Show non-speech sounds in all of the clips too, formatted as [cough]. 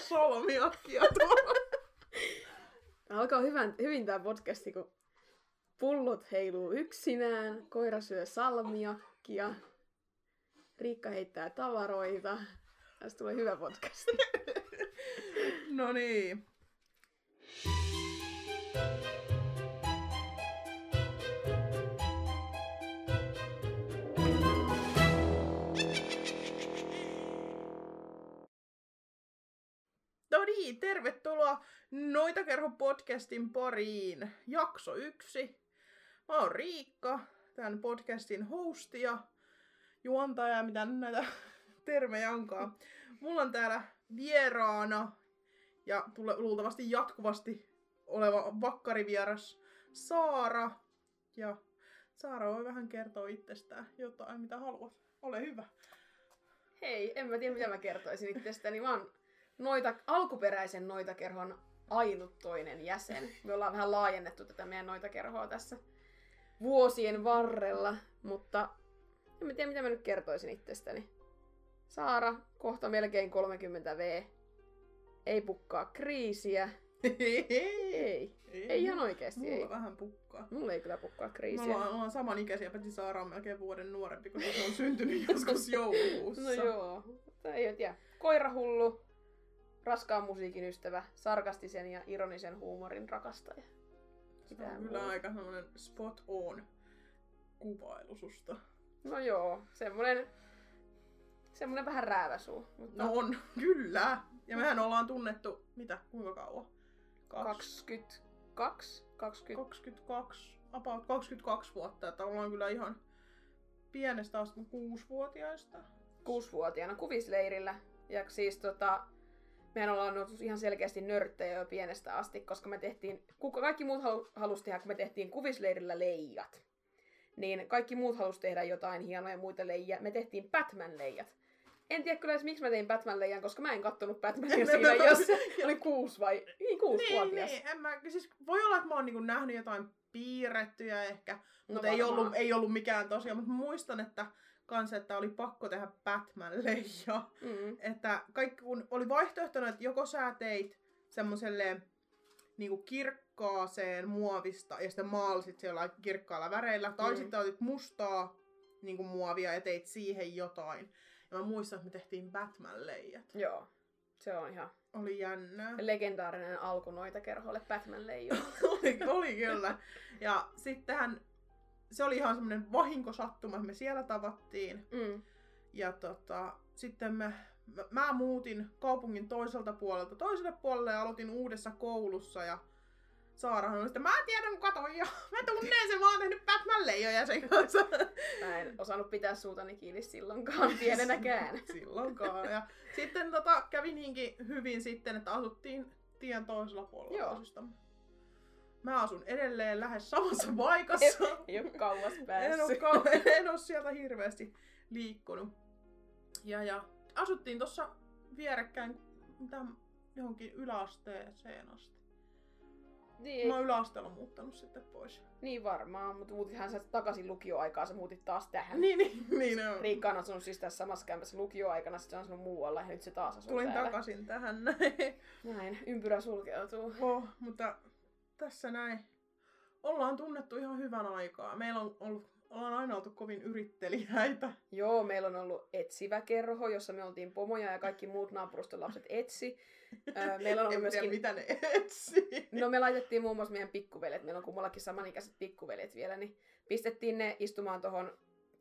salmiakkia tuolla. [laughs] Alkaa hyvän, hyvin tämä podcasti, kun pullot heiluu yksinään, koira syö salmiakkia, Riikka heittää tavaroita. Tästä tulee hyvä podcast. [laughs] no niin. Niin, tervetuloa Noita kerho podcastin pariin. Jakso yksi. Mä oon Riikka, tämän podcastin hosti ja juontaja, mitä näitä [laughs] termejä onkaan. Mulla on täällä vieraana ja tule, luultavasti jatkuvasti oleva vakkarivieras Saara. Ja Saara voi vähän kertoa itsestään jotain, mitä haluat. Ole hyvä. Hei, en mä tiedä mitä mä kertoisin itsestäni. Mä oon noita, alkuperäisen noitakerhon ainut toinen jäsen. Me ollaan vähän laajennettu tätä meidän noitakerhoa tässä vuosien varrella, mutta en mä tiedä mitä mä nyt kertoisin itsestäni. Saara, kohta melkein 30 V. Ei pukkaa kriisiä. ei. Ei. Ei ihan oikeesti. Mulla ei. vähän pukkaa. Mulla ei kyllä pukkaa Me kriisiä. ollaan, ollaan samanikäisiä, paitsi Saara on melkein vuoden nuorempi, koska se on syntynyt [laughs] joskus [laughs] joulukuussa. No joo. Mutta ei tiedä. Koirahullu, raskaan musiikin ystävä, sarkastisen ja ironisen huumorin rakastaja. Se Mitään on kyllä aika semmonen spot on kuvailu susta. No joo, semmonen, semmonen vähän rääväsuu. Mutta No on, kyllä. Ja mehän ollaan tunnettu, mitä, kuinka kauan? Kaksi- 22? 20? 22, about 22 vuotta, että ollaan kyllä ihan pienestä asti kuusivuotiaista. kuusivuotiaana kuvisleirillä. Ja siis tota, mehän ollaan ollut ihan selkeästi nörttejä jo pienestä asti, koska me tehtiin, kuka, kaikki muut halu, halusi tehdä, kun me tehtiin kuvisleirillä leijat. Niin kaikki muut halusi tehdä jotain hienoja muita leijä. Me tehtiin Batman-leijat. En tiedä kyllä edes, miksi mä tein Batman-leijan, koska mä en kattonut Batmania [laughs] siinä, jos oli kuusi vai niin, Niin, kuusivuotias. niin, en mä, siis voi olla, että mä oon niinku nähnyt jotain piirrettyjä ehkä, No mutta ei varmaan. ollut, ei ollut mikään tosiaan, mutta muistan, että kans, että oli pakko tehdä Batman-leija. Mm. Että kaikki, kun oli vaihtoehtona, että joko sä teit semmoselle niinku kirkkaaseen muovista ja sitten maalsit siellä kirkkaalla väreillä, tai Mm. sitten otit mustaa niinku muovia ja teit siihen jotain. Ja mä muistan, että me tehtiin Batman-leijät. Joo, se on ihan Oli jännää. legendaarinen alku noita kerholle Batman-leijo. [laughs] oli, oli kyllä. Ja sittenhän se oli ihan semmoinen vahinkosattuma, että me siellä tavattiin. Mm. Ja tota, sitten me, mä, mä muutin kaupungin toiselta puolelta toiselle puolelle ja aloitin uudessa koulussa ja Saarahan oli sitten, mä tiedän kuka toi ja [laughs] mä tunnen sen, mä oon tehnyt Batman leijoja sen kanssa. Mä en osannut pitää suutani kiinni silloinkaan, pienenäkään. [laughs] Silloinkaan. Ja sitten tota, kävi niinkin hyvin sitten, että asuttiin tien toisella puolella Joo. toisistamme. Mä asun edelleen lähes samassa [laughs] paikassa. [laughs] Ei ole kauas En päässyt. ole, kau- [laughs] en ole sieltä hirveästi liikkunut. Ja, ja asuttiin tuossa vierekkäin mitä, johonkin yläasteeseen asti. Niin, Mä oon yläasteella muuttanut sitten pois. niin varmaan, mutta muutithan sä takaisin lukioaikaan, sä muutit taas tähän. Niin, niin, niin on. Riikka on asunut siis tässä samassa kämpässä lukioaikana, sitten on asunut muualla ja nyt se taas asuu Tulin täällä. takaisin tähän näin. Näin, ympyrä sulkeutuu. Oh, mutta tässä näin. Ollaan tunnettu ihan hyvän aikaa. Meillä on ollut, ollaan aina oltu kovin yritteliäitä. Joo, meillä on ollut etsivä kerho, jossa me oltiin pomoja ja kaikki muut naapuruston lapset etsi. [laughs] Meillä on ollut En myöskin tiedä, mitä ne etsii. No me laitettiin muun muassa meidän pikkuvelet, meillä on kummallakin samanikäiset pikkuvelet vielä, niin pistettiin ne istumaan tuohon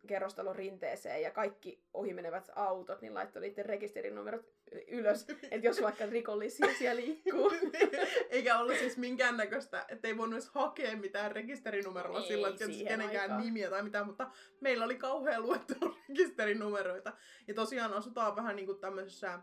kerrostalon rinteeseen ja kaikki ohimenevät autot, niin laittoi niiden rekisterinumerot ylös, että jos vaikka rikollisia siellä liikkuu. [laughs] Eikä ollut siis minkäännäköistä, että ei voinut edes hakea mitään rekisterinumerolla Ei sillä, että kenenkään aikaan. nimiä tai mitään, mutta meillä oli kauhean luettelo [laughs] rekisterinumeroita. Ja tosiaan asutaan vähän niin kuin tämmöisessä,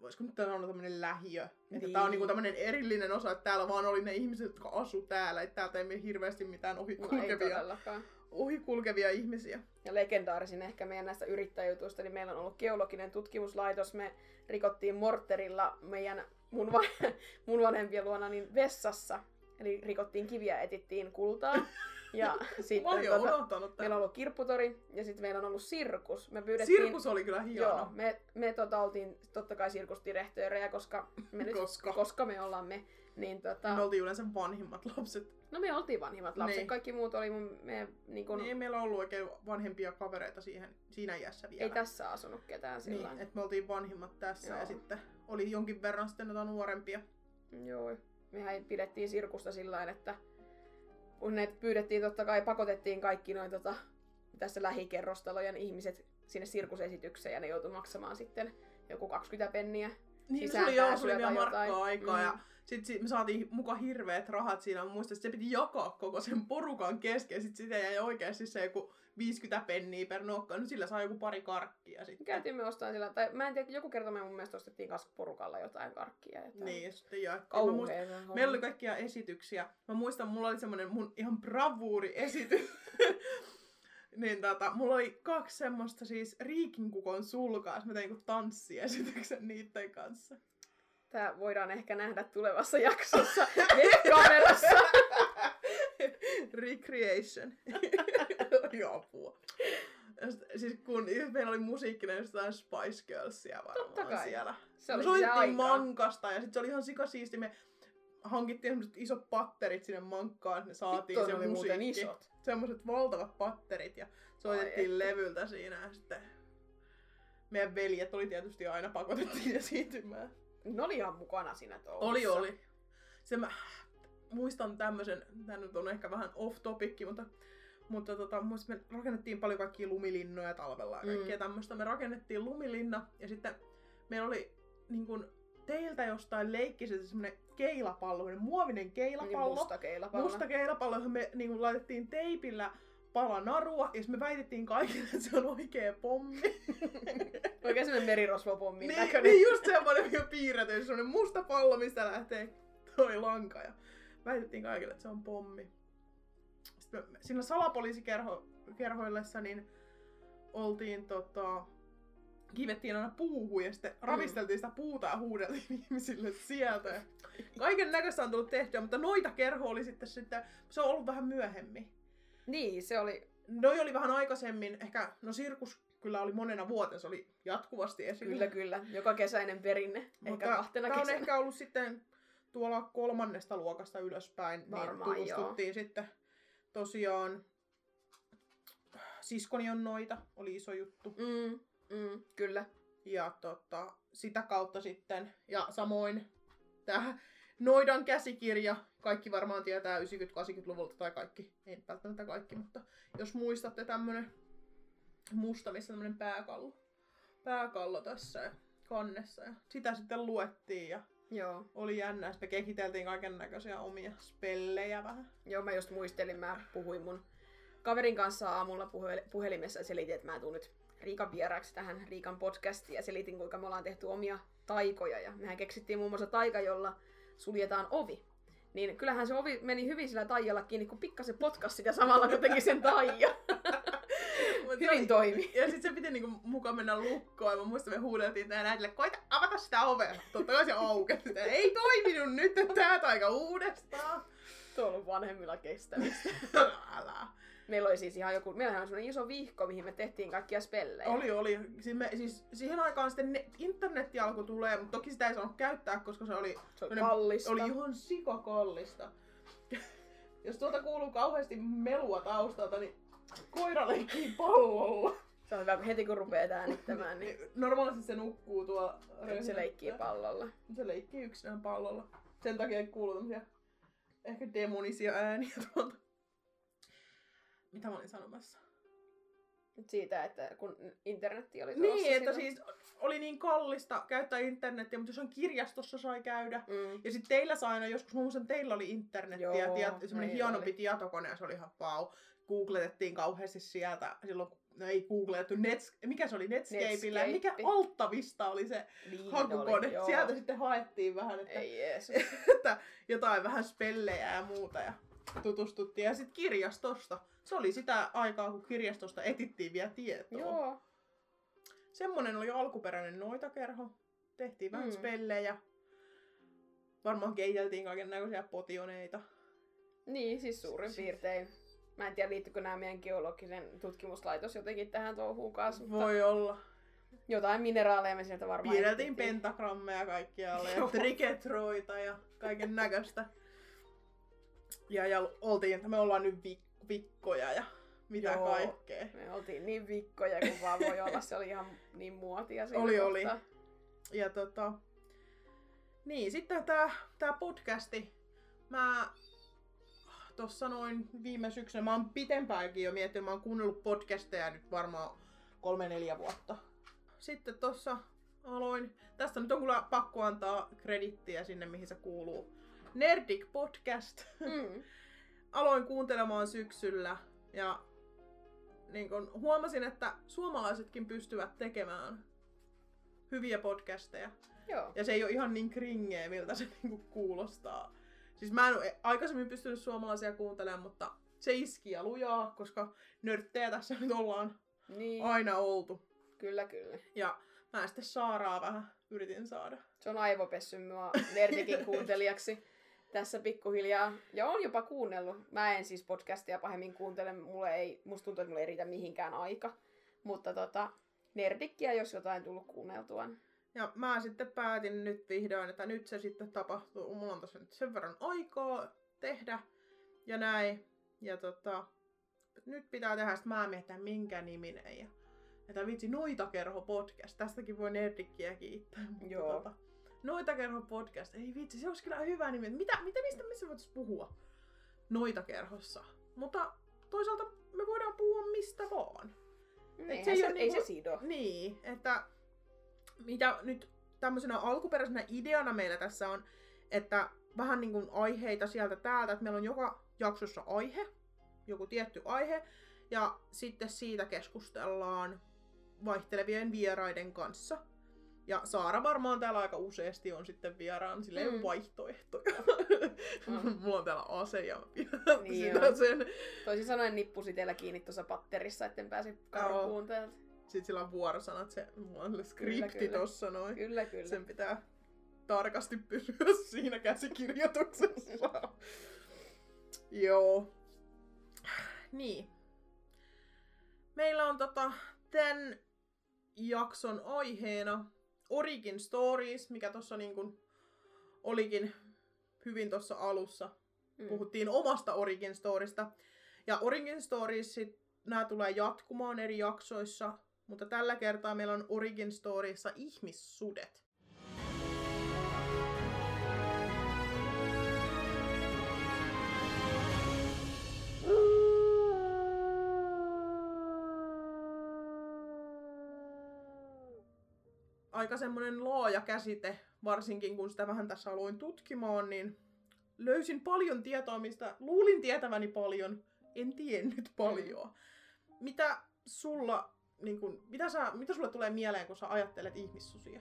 voisiko nyt sanoa tämmöinen lähiö. Että Niin. tää on niinku tämmöinen erillinen osa, että täällä vaan oli ne ihmiset, jotka asu täällä, että täältä ei mene hirveästi mitään ohi No ei kulkevia, todellakaan. ohi kulkevia ihmisiä. Ja legendaarisin ehkä meidän näistä yrittäjäjutuista, niin meillä on ollut geologinen tutkimuslaitos. Me rikottiin morterilla meidän mun, va- [laughs] mun vanhempien luona niin vessassa. Eli rikottiin kiviä ja etittiin kultaa. [laughs] Ja [laughs] sitten Mä tota, unohtanut meillä on ollut kirpputori ja sitten meillä on ollut sirkus. Me pyydettiin... Sirkus oli kyllä hieno. Joo, me, me tota, oltiin totta kai sirkusdirektöörejä, koska me, nyt, Koska. koska me ollaan me. Niin, tota, Me oltiin yleensä vanhimmat lapset. no me oltiin vanhimmat lapset, Niin. kaikki muut oli mun, me, niin kun, Niin ei meillä ollut oikein vanhempia kavereita siihen, siinä iässä vielä. ei tässä asunut ketään sillä Niin, että me oltiin vanhimmat tässä Joo. ja sitten oli jonkin verran sitten noita nuorempia. Joo, mehän pidettiin sirkusta sillä että kun ne pyydettiin totta kai, pakotettiin kaikki noin tota, tässä lähikerrostalojen ihmiset sinne sirkusesitykseen ja ne joutui maksamaan sitten joku 20 penniä. Niin, se Sisään oli joo, se oli vielä markkaa aikaa. Mm. Ja sitten sit me saatiin muka hirveät rahat siinä. Mä muistan, että se piti jakaa koko sen porukan kesken. Sitten sitä jäi oikeasti se joku 50 penniä per nokka. No sillä saa joku pari karkkia sitten. Käytiin me ostaa sillä, tai mä en tiedä, joku kerta me mun mielestä ostettiin kanssa porukalla jotain karkkia. Jotain. Niin, ja sitten jaettiin. Mä muistan, Kauheeta. meillä oli kaikkia esityksiä. Mä muistan, mulla oli semmonen mun ihan bravuuri esitys. [laughs] niin tota, mulla oli kaksi semmoista siis riikinkukon sulkaa. Mä tein tanssiesityksen niitten kanssa. Tää voidaan ehkä nähdä tulevassa jaksossa [laughs] webkamerassa. [laughs] Recreation. Joo, apua. Ja Siis kun meillä oli musiikkinen jostain Spice Girlsia varmaan Totta kai. siellä. Se oli aikaa. mankasta ja sitten se oli ihan sikasiisti. Me hankittiin semmoset isot patterit sinne mankkaan, että ne saatiin Vittu, se musiikki. isot. Semmoset valtavat patterit ja soitettiin Ai että. levyltä siinä ja sitten meidän veljet oli tietysti aina pakotettiin [laughs] esiintymään. Ne oli ihan mukana siinä touhussa. Oli, oli. Se mä muistan tämmöisen, tämä nyt on ehkä vähän off topic, mutta, mutta tota, me rakennettiin paljon kaikkia lumilinnoja talvella ja kaikkea Mm. mm. tämmöistä. Me rakennettiin lumilinna ja sitten meillä oli niin kuin, teiltä jostain leikkiseltä semmoinen keilapallo, semmoinen muovinen keilapallo. Niin musta keilapallo. musta keilapallo, johon me niin kuin, laitettiin teipillä pala narua ja me väitettiin kaikille, että se on oikea pommi. [laughs] Oikein semmonen merirosvopommin niin, näköinen. niin just semmoinen piirretty, semmoinen musta pallo, mistä lähtee toi lanka. Ja väitettiin kaikille, että se on pommi. Sitten me, siinä salapoliisikerhoillessa niin oltiin tota, kivettiin aina puuhun ja sitten ravisteltiin sitä puuta ja huudeltiin [laughs] ihmisille sieltä. Kaiken näköistä on tullut tehtyä, mutta noita kerho oli sitten, sitten se on ollut vähän myöhemmin. Niin, se oli Noi oli vähän aikaisemmin, ehkä, no sirkus kyllä oli monena vuotena, se oli jatkuvasti esillä. kyllä kyllä. Joka kesäinen perinne. Mutta ehkä kahtena on kesänä. ehkä ollut sitten tuolla kolmannesta luokasta ylöspäin. Varmaan, niin tutustuttiin sitten tosiaan siskoni on noita, oli iso juttu. Mm, mm, kyllä. Ja tota, sitä kautta sitten, ja samoin tämä Noidan käsikirja, kaikki varmaan tietää 90-80-luvulta tai kaikki, ei välttämättä kaikki, mutta jos muistatte tämmönen musta, missä tämmönen pääkallo, pääkallo tässä ja kannessa. Ja sitä sitten luettiin ja Joo. oli jännä. Sitten me kehiteltiin kaiken näköisiä omia spellejä vähän. Joo, mä just muistelin, mä puhuin mun kaverin kanssa aamulla puhel- puhelimessa ja selitin, että mä tuun nyt Riikan vieraaksi tähän Riikan podcastiin ja selitin, kuinka me ollaan tehty omia taikoja. Ja mehän keksittiin muun muassa taika, jolla suljetaan ovi. Niin kyllähän se ovi meni hyvin sillä taijalla kiinni, kun pikkasen potkas sitä samalla, kun teki sen taija. [laughs] Hyvin toimi. [laughs] Ja sitten se piti niinku mukaan mennä lukkoon. Ja mä muistan, me huudeltiin tää näille, koita avata sitä ovea. Totta kai se aukesi. Ei toiminut nyt, että tää taika uudestaan. Tuo on ollut vanhemmilla kestämistä. [laughs] Älä. Meillä oli siis ihan joku, meillähän on semmoinen iso vihko, mihin me tehtiin kaikkia spellejä. Oli, oli. Siis, me, siis siihen aikaan sitten ne, internetti alkoi tulee, mutta toki sitä ei saanut käyttää, koska se oli, Se oli kallista. oli ihan sikakallista. Jos tuota kuuluu kauheasti melua taustalta, niin koira leikkii pallolla. Se on hyvä, kun heti kun rupeaa äänittämään, niin Normaalisti se nukkuu nyt se leikkii pallolla. Se leikkii yksinään pallolla. Sen takia kuuluu tämmösiä ehkä demonisia ääniä tuolta. Mitä mä olin sanomassa? Nyt siitä, että kun internetti oli Niin, tulossa että silloin. siis oli niin kallista käyttää internettiä, mutta jossain kirjastossa sai käydä. Mm. Ja sitten teillä sai aina joskus, mä muistan, teillä oli internettiä, Joo, tiet, semmoinen hienompi oli. tietokone, ja se oli ihan pau. Googletettiin kauheasti sieltä, silloin kun, no ei googletettu, Nets, mikä se oli, Netscapeillä, ja mikä Netscape. Alttavista oli se Niin hakukone. oli, joo. Sieltä sitten haettiin vähän, että Ei jeesus. [laughs] että jotain vähän spellejä ja muuta ja tutustuttiin. Ja sitten kirjastosta. Se oli sitä aikaa, kun kirjastosta etittiin vielä tietoa. Joo. Semmonen oli alkuperäinen noitakerho. Tehtiin vähän mm. spellejä. Varmaan keiteltiin kaiken näköisiä potioneita. Niin, siis suurin Siis- piirtein. Mä en tiedä, liittyykö nämä meidän geologisen tutkimuslaitos jotenkin tähän touhuun kanssa, mutta Voi olla. jotain mineraaleja me sieltä varmaan Piirrettiin pentagrammeja kaikkialle ja triketroita ja kaiken näköistä. Ja, ja oltiin, me ollaan nyt vik- vikkoja ja mitä Joo. kaikkea. Me oltiin niin vikkoja kuin vaan voi olla, se oli ihan niin muotia siinä Oli, oli. kohtaa. Ja tota, niin, sitten tää, tää podcasti, mä tossa noin viime syksynä, mä oon pitempäänkin jo miettinyt, mä oon kuunnellut podcasteja nyt varmaan kolme neljä vuotta. Sitten tossa aloin, tästä nyt on kyllä pakko antaa kredittiä sinne, mihin se kuuluu. Nerdic Podcast. Mm. [laughs] Aloin kuuntelemaan syksyllä ja niin kun huomasin, että suomalaisetkin pystyvät tekemään hyviä podcasteja. Joo. Ja se ei ole ihan niin kringeä, miltä se niinku kuulostaa. Siis mä en ole aikaisemmin pystynyt suomalaisia kuuntelemaan, mutta se iski ja lujaa, koska nörttejä tässä nyt ollaan Niin, aina oltu. kyllä kyllä. Ja mä sitten Saaraa vähän yritin saada. Se on aivopessy mua Nerdikin [laughs] kuuntelijaksi tässä pikkuhiljaa. Ja on jopa kuunnellut. Mä en siis podcastia pahemmin kuuntele. Mulle ei, musta tuntuu, että mulle ei riitä mihinkään aika. Mutta tota, Nerdikkiä, jos jotain tullut kuunneltua. Niin Ja mä sitten päätin nyt vihdoin, että nyt se sitten tapahtuu. Mulla on tässä nyt sen verran aikaa tehdä ja näin. Ja tota, nyt pitää tehdä, että mä mietin, minkä niminen. Ja, että vitsi, Noitakerho podcast. Tästäkin voi Nerdikkiä kiittää. Mutta Joo. Tota, Noitakerho podcast. Ei vitsi, se olisi kyllä hyvä nimi. Mitä, mitä mistä missä voitaisiin puhua Noitakerhossa? Mutta toisaalta me voidaan puhua mistä vaan. Eihän se ei se, oo ei niinku- se sido. Niin, että mitä nyt tämmöisenä alkuperäisenä ideana meillä tässä on, että vähän niin kuin aiheita sieltä täältä, että meillä on joka jaksossa aihe, joku tietty aihe, ja sitten siitä keskustellaan vaihtelevien vieraiden kanssa. Ja Saara varmaan täällä aika useasti on sitten vieraan, sillä ei Mm. ole vaihtoehtoja. Mm. Mulla [laughs] on täällä ase ja [laughs] Niin sitä sen. Toisin sanoen nippusi teillä kiinni tuossa patterissa, etten pääse karkuun täältä. Sitten sillä on vuorosanat, se on skripti kyllä. tossa noin. Kyllä, kyllä. Sen pitää tarkasti pysyä [laughs] siinä käsikirjoituksessa. Joo. Niin. Meillä on tota, tämän jakson aiheena Origin Stories, mikä tuossa niin olikin hyvin tuossa alussa. Mm. Puhuttiin omasta Origin Storysta. Ja Origin Stories, nämä tulee jatkumaan eri jaksoissa, mutta tällä kertaa meillä on Origin Storyissa ihmissudet. Aika semmoinen laaja käsite, varsinkin kun sitä vähän tässä aloin tutkimaan, niin löysin paljon tietoa, mistä luulin tietäväni paljon, en tiennyt paljon. Mitä sulla, niin kun, mitä, sä, mitä sulle tulee mieleen, kun sä ajattelet ihmissusia?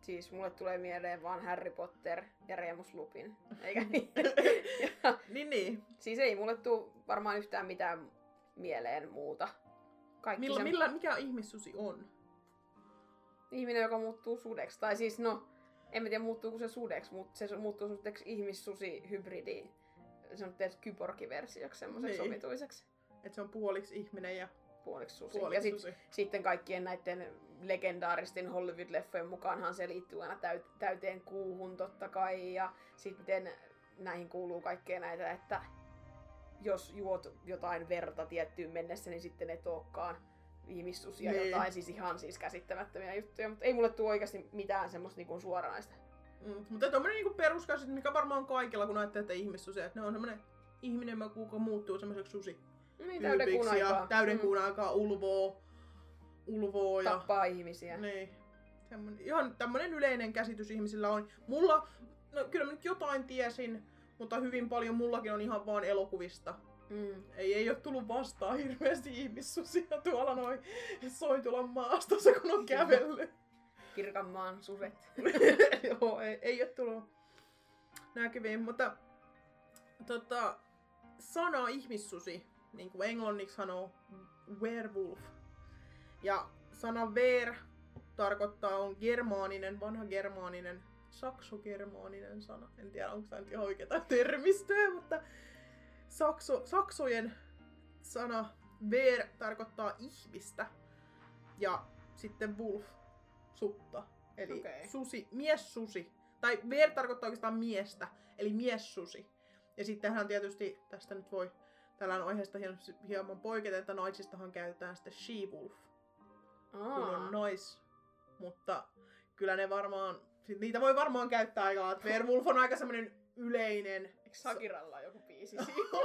Siis mulle tulee mieleen vaan Harry Potter ja Remus Lupin. Eikä [laughs] niin? Ja Niin, niin. siis ei mulle tuu varmaan yhtään mitään mieleen muuta. Kaikki Milla, se millä, mikä ihmissusi on? ihminen, joka muuttuu sudeksi. Tai siis no, en mä tiedä muuttuuko se sudeksi, mutta se muuttuu semmoiseksi ihmissusi hybridi. Se on tietysti kyborgiversioksi semmoiseksi Niin. omituiseksi Että se on puoliksi ihminen ja puoliksi susi. ja puoliksi sit, susi. sitten kaikkien näiden legendaaristen Hollywood-leffojen mukaanhan se liittyy aina täyt, täyteen kuuhun totta kai. Ja sitten näihin kuuluu kaikkea näitä, että jos juot jotain verta tiettyyn mennessä, niin sitten et olekaan ihmissusia Niin. jotain, siis ihan siis käsittämättömiä juttuja, mutta ei mulle tule oikeasti mitään semmoista niinku suoranaista. Mm, mutta tommonen niinku peruskäsite, mikä varmaan on kaikilla, kun ajattelee, että ihmissusia, että ne on semmonen ihminen, joka muuttuu semmoiseksi susi. Niin, täyden kuun aikaa. täyden Mm. kuun aikaa ulvoo, ulvoo ja Tappaa ihmisiä. Niin. Semmonen, ihan tämmönen yleinen käsitys ihmisillä on. Mulla, no kyllä mä nyt jotain tiesin, mutta hyvin paljon mullakin on ihan vaan elokuvista. Mm. Ei, ei ole tullut vastaan hirveästi ihmissusia tuolla noin Sointulan maastossa, kun on kävellyt. Pirkanmaan suset. [laughs] Joo, ei, ei ole tullut näkyviin, mutta tota, sana ihmissusi, niin kuin englanniksi sanoo werewolf. Ja sana ver tarkoittaa on germaaninen, vanha germaaninen, saksogermaaninen sana. En tiedä, onko tämä nyt ihan oikeaa termistöä, mutta sakso, saksojen sana ver tarkoittaa ihmistä ja sitten wolf sutta. Eli okay. susi, mies susi. Tai ver tarkoittaa oikeastaan miestä, eli mies susi. Ja sittenhän tietysti tästä nyt voi tällään aiheesta hieman, hieman poiketa, että naisistahan käytetään sitten she-wolf, kun on nais. Mutta kyllä ne varmaan, sit niitä voi varmaan käyttää aika lailla. että Werewolf on aika semmoinen yleinen. Eikö Sakiralla ole joku biisi [laughs] siitä?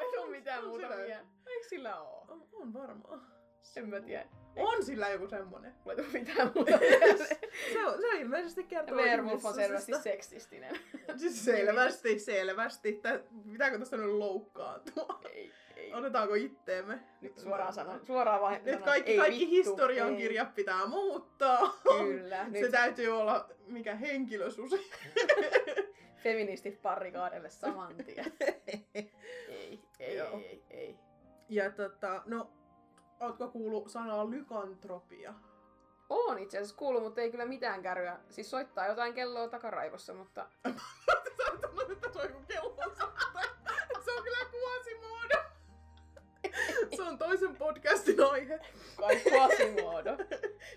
Ei ole mitään muuta vielä. Eikö sillä oo? On, on varmaan. En mä tiedä. On sillä joku semmonen. Mulla ei mitään muuta. [laughs] Se on, se on ilmeisesti kertoo Werewolf on selvästi seksistinen. [laughs] Siis selvästi, selvästi. Tää, pitääkö tästä nyt loukkaantua? ei, ei. Otetaanko itteemme? Nyt suoraan sanon, suoraan vaan Nyt kaikki, ei kaikki vittu, historian ei. kirjat pitää muuttaa. Kyllä, Se nyt täytyy olla mikä henkilösusi. [laughs] feministit parrikaadelle saman tien. Ei, ei, ei, ei, ei. ja tota, no, ootko kuullut sanaa lykantropia? Oon itse asiassa kuullut, mutta ei kyllä mitään kärryä. Siis soittaa jotain kelloa takaraivossa, mutta [laughs] Sä että se on joku kellonsa. Se on kyllä Quasimodo. Se on toisen podcastin aihe. ai quasimodo.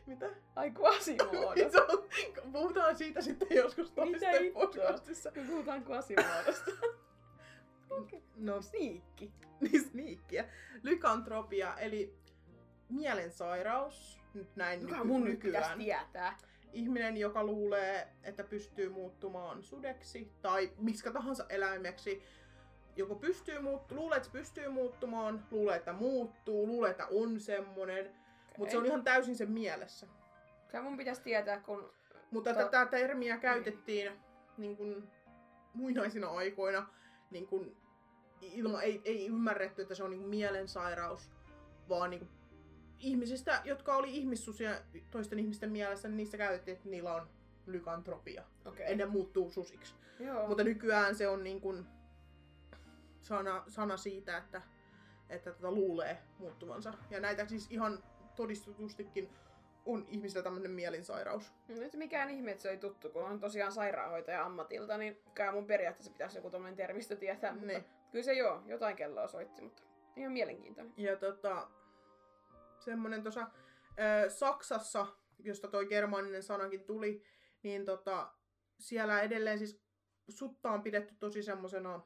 Mitä? Ai quasimodo. Se on, puhutaan siitä sitten joskus toisten podcastissa. Me puhutaan quasimodosta. No, Sniikki. niin sniikkiä. Lykantropia, eli mielensairaus. Nyt näin Joka nyky- mun pitäisi tietää. ihminen, joka luulee, että pystyy muuttumaan sudeksi tai miksi tahansa eläimeksi, joko pystyy muut- luulee, että pystyy muuttumaan, luulee, että muuttuu, luulee, että on semmonen, mutta se on ihan täysin sen mielessä. Kyllä mun pitäisi tietää, kun... Mutta To- tätä termiä käytettiin niin kuin, muinaisina aikoina niin kuin, ilma, ei, ei ymmärretty, että se on niin kuin, mielensairaus, vaan niin kuin, ihmisistä, jotka oli ihmissusia toisten ihmisten mielessä, niin niistä käytettiin, että niillä on lykantropia. Okay. Ennen muuttuu susiksi. Joo. Mutta nykyään se on niin kuin, sana, sana siitä, että, että tätä luulee muuttuvansa. Ja näitä siis ihan todistustikin on ihmisillä tämmöinen mielinsairaus. Nyt mikään ihme, että se ei tuttu, kun on tosiaan sairaanhoitaja ammatilta, niin kyllä mun periaatteessa pitäisi joku tommonen termistö tietää, mutta Niin. kyllä se joo, jotain kelloa soitti, mutta ihan mielenkiintoinen. Ja tota, semmonen tuossa Saksassa, josta toi germaaninen sanakin tuli, niin tota, siellä edelleen siis sutta on pidetty tosi semmosena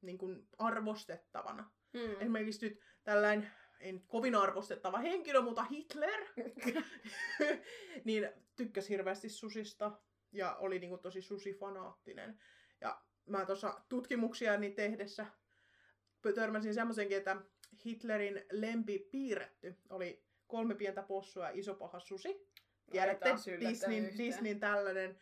niin kuin arvostettavana. Mm. Esimerkiksi nyt tällainen, ei nyt kovin arvostettava henkilö, mutta Hitler, [laughs] niin tykkäsi hirveästi susista ja oli niinku tosi susifanaattinen. Ja mä tuossa tutkimuksiani tehdessä törmäsin semmoisenkin, että Hitlerin lempipiirretty oli kolme pientä possua ja iso paha susi. Tiedätte, yhtään. Disneyn tällainen.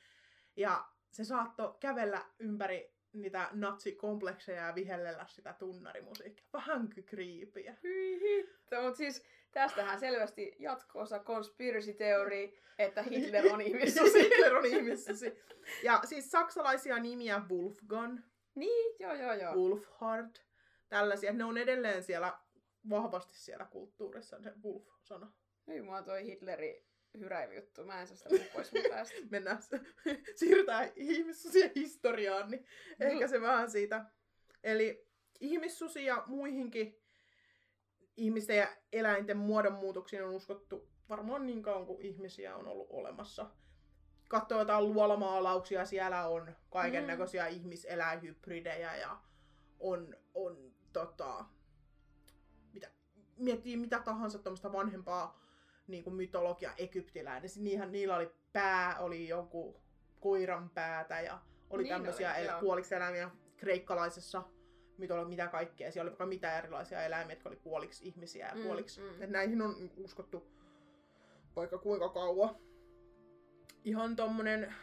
Ja se saattoi kävellä ympäri niitä natsikomplekseja ja vihellellä sitä tunnarimusiikkia. Vähän kriipiä. Hyi hitto, mutta siis tästähän selvästi jatko-osa conspiracy theory, että Hitler on [laughs] ihmissusi. Hitler on ihmissusi. Ja siis saksalaisia nimiä Wolfgang, niin, joo joo joo. Wolfhard, tällaisia. Ne on edelleen siellä vahvasti siellä kulttuurissa, se Wolf-sana. Hyi mua toi Hitleri hyräilyjuttu, mä en saa sitä pois mun päästä. [laughs] Mennään, [laughs] siirrytään ihmissusien historiaan, niin ehkä se vähän siitä. Eli ihmissusi ja muihinkin ihmisten ja eläinten muodonmuutoksiin on uskottu varmaan niin kauan kuin ihmisiä on ollut olemassa. Katsoo jotain luolamaalauksia, siellä on kaiken näköisiä mm. ihmiseläinhybridejä ja on, on tota, miettii mitä tahansa tuommoista vanhempaa niin kuin mytologia egyptiläinen. Niihin, niillä oli pää, oli joku koiran päätä ja oli Niin tämmöisiä el- puoliksi eläimiä kreikkalaisessa mytologia, mitä kaikkea. Siellä oli vaikka mitä erilaisia eläimiä, jotka oli puoliksi ihmisiä ja Mm, puoliksi. mm. Et näihin on uskottu vaikka kuinka kauan. Ihan tommonen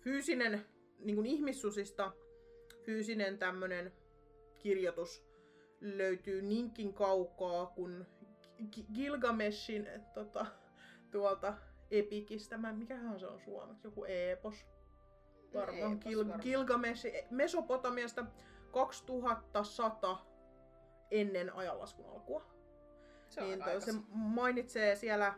fyysinen, niin kuin ihmissusista, fyysinen tämmönen kirjoitus löytyy niinkin kaukaa kuin Gilgameshin tota, tuolta Epikistä. Mä, mikähän se on suomeksi? Joku Eepos. Varmaan Eepos Gil-. Gilgamesh Mesopotamiasta 2100 ennen ajanlaskun alkua. Se on niin se mainitsee siellä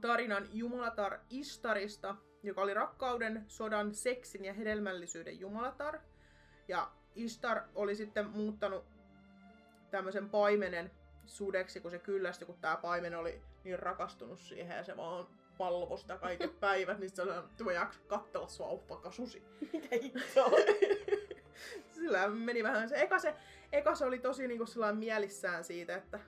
tarinan jumalatar Istarista, joka oli rakkauden, sodan, seksin ja hedelmällisyyden jumalatar. Ja Istar oli sitten muuttanut tämmöisen paimenen sudeksi, kun se kyllästyi, kun tämä paimen oli niin rakastunut siihen ja se vaan palvo sitä kaiket [laughs] päivät, niin se on, että mä jaksa katsella sua uppakka susi. Mitä hittoa? [laughs] Sillä meni vähän se, eka se, eka se oli tosi niinku sellainen mielissään siitä, että,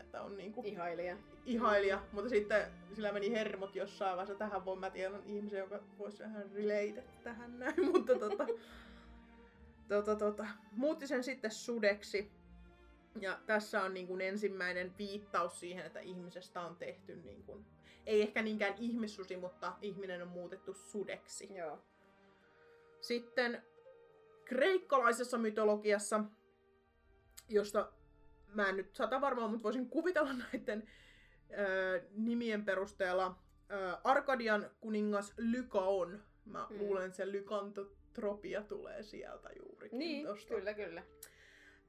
että on niinku Ihailija. ihailija, mutta sitten sillä meni hermot jossain vaiheessa. Tähän voi mä tiedän ihmisen, joka voisi vähän relate tähän näin, [laughs] mutta tota, tota, tota, muutti sen sitten sudeksi. Ja tässä on niin kuin ensimmäinen viittaus siihen, että ihmisestä on tehty, niin kuin, ei ehkä niinkään ihmissusi, mutta ihminen on muutettu sudeksi. Joo. Sitten kreikkalaisessa mytologiassa, josta mä en nyt sata varmaan, mutta voisin kuvitella [laughs] näiden ö, nimien perusteella. Ö, Arkadian kuningas Lykaon. Mä Mm. luulen, että se lykantotropia tulee sieltä juurikin. Niin, tosta. kyllä, kyllä.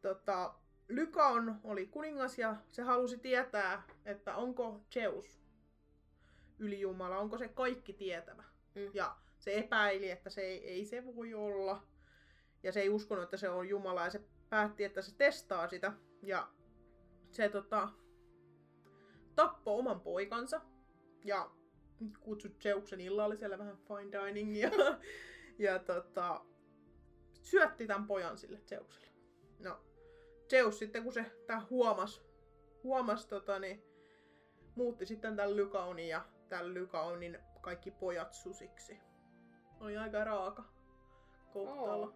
Tota, Lykaon oli kuningas ja se halusi tietää, että onko Zeus ylijumala, onko se kaikki tietävä. Mm. Ja se epäili, että se ei, ei se voi olla. Ja se ei uskonut, että se on Jumala ja se päätti, että se testaa sitä. Ja se tota, tappoi oman poikansa ja kutsui Zeuksen illalliselle vähän fine diningia. [laughs] ja tota, syötti tämän pojan sille Zeukselle. No, Zeus sitten kun se tää huomas, huomas tota, niin, muutti sitten tämän Lykaonin ja tämän Lykaonin kaikki pojat susiksi. Oli aika raaka kohtalo. Oo.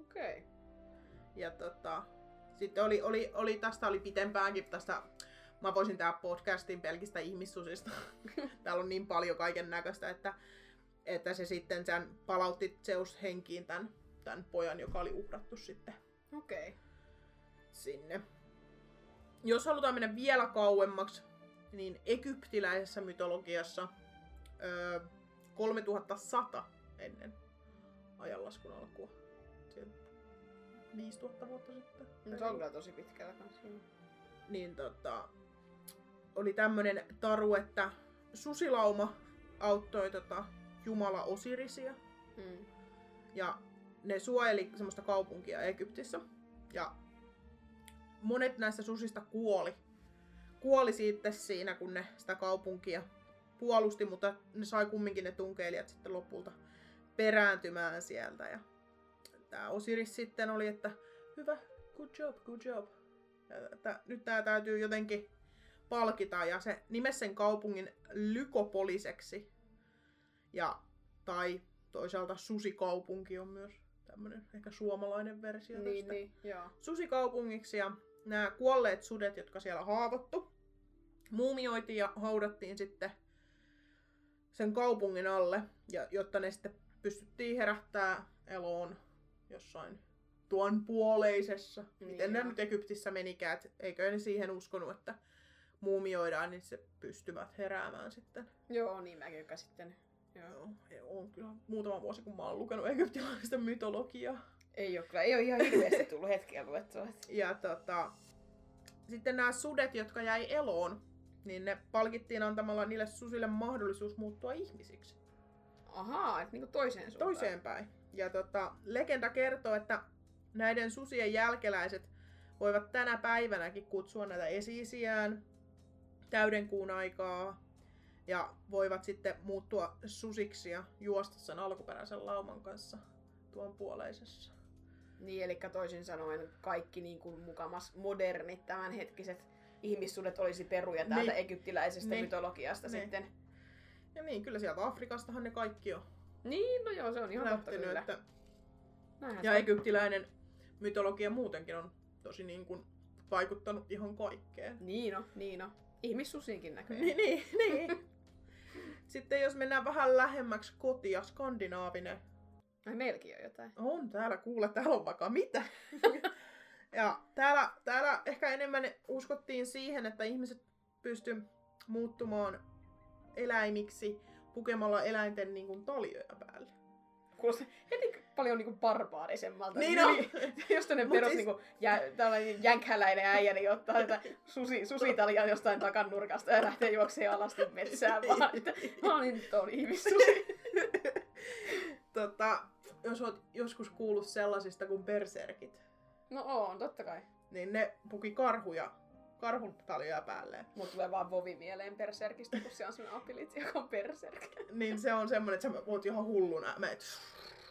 Okei. Okay. Ja tota, sitten oli, oli, oli, tästä oli pitempäänkin tästä, mä voisin tää podcastin pelkistä ihmissusista. [laughs] Täällä on niin paljon kaiken näköistä, että, että se sitten sen palautti Zeus henkiin tämän, tämän pojan, joka oli uhrattu sitten Okei. Okay. sinne. Jos halutaan mennä vielä kauemmaksi, niin egyptiläisessä mytologiassa öö, 3100 ennen ajanlaskun alkua. Siellä 5000 vuotta sitten. No, se on kyllä tosi pitkällä kanssa. Niin tota, oli tämmönen taru, että susilauma auttoi tota, Jumala Osirisia. Mm. Ja ne suojeli semmoista kaupunkia Egyptissä. Ja monet näistä susista kuoli. Kuoli sitten siinä, kun ne sitä kaupunkia puolusti, mutta ne sai kumminkin ne tunkeilijat sitten lopulta perääntymään sieltä. Ja tämä Osiris sitten oli, että hyvä, good job, good job. Että nyt tämä täytyy jotenkin palkita ja se nimesi sen kaupungin Lykopoliseksi. Ja, tai toisaalta Susikaupunki on myös tämmöinen ehkä suomalainen versio Niin, tästä. niin, joo. Susikaupungiksi ja nämä kuolleet sudet, jotka siellä haavoittu, muumioitiin ja haudattiin sitten sen kaupungin alle, ja jotta ne sitten pystyttiin herättää eloon jossain tuon puoleisessa. Niin Miten ne nyt Egyptissä menikään, et eikö ne siihen uskonut, että muumioidaan, niin se pystyvät heräämään sitten. Joo, niin mäkin joka sitten. Joo. On kyllä muutama vuosi, kun mä oon lukenut egyptiläistä mytologiaa. Ei ole kyllä, ei ole ihan hirveästi tullut hetkeä luettua. [laughs] Ja tota, sitten nämä sudet, jotka jäi eloon, niin ne palkittiin antamalla niille susille mahdollisuus muuttua ihmisiksi. Ahaa, että niinku toiseen suuntaan. Toiseen päin. Ja tota, legenda kertoo, että näiden susien jälkeläiset voivat tänä päivänäkin kutsua näitä esiisiään täyden kuun aikaa ja voivat sitten muuttua susiksi ja juosta sen alkuperäisen lauman kanssa tuon puoleisessa. Niin, eli toisin sanoen kaikki niin kuin mukamas modernit tämänhetkiset ihmissuudet olisi peruja täältä Niin. egyptiläisestä Niin. mytologiasta Niin. sitten. Ja niin, kyllä sieltä Afrikastahan ne kaikki on Niin, no joo, se on ihan totta kyllä. Että Näinhän Ja egyptiläinen mytologia muutenkin on tosi niin kuin vaikuttanut ihan kaikkeen. Niin no, niin no. Ihmissusiinkin näköjään. Niin, niin, niin. [laughs] Sitten jos mennään vähän lähemmäksi kotia, skandinaavinen. Ai meilläkin on jotain. On täällä, kuule, täällä on vaikka mitä. [laughs] ja täällä, täällä ehkä enemmän uskottiin siihen, että ihmiset pysty muuttumaan eläimiksi pukemalla eläinten niin kuin, taljoja päälle. Kuulostaa heti paljon niinku barbaarisemmalta. Niin on. Jos Mut perus siis- niinku, jä, tällainen jänkhäläinen äijä, niin ottaa tätä susi, susitalia jostain takanurkasta ja lähtee juokseen alasti metsään vaan. Että mä olin nyt on ihmissusi. [laughs] tota, jos oot joskus kuullut sellaisista kuin berserkit. No on, totta kai. niin ne puki karhuja, karhun taljoja päälleen. Mulla tulee vaan Vovi mieleen Berserkistä, kun se on sellainen ability, joka on Berserk. Niin se on semmonen, että sä voit ihan hulluna, meet.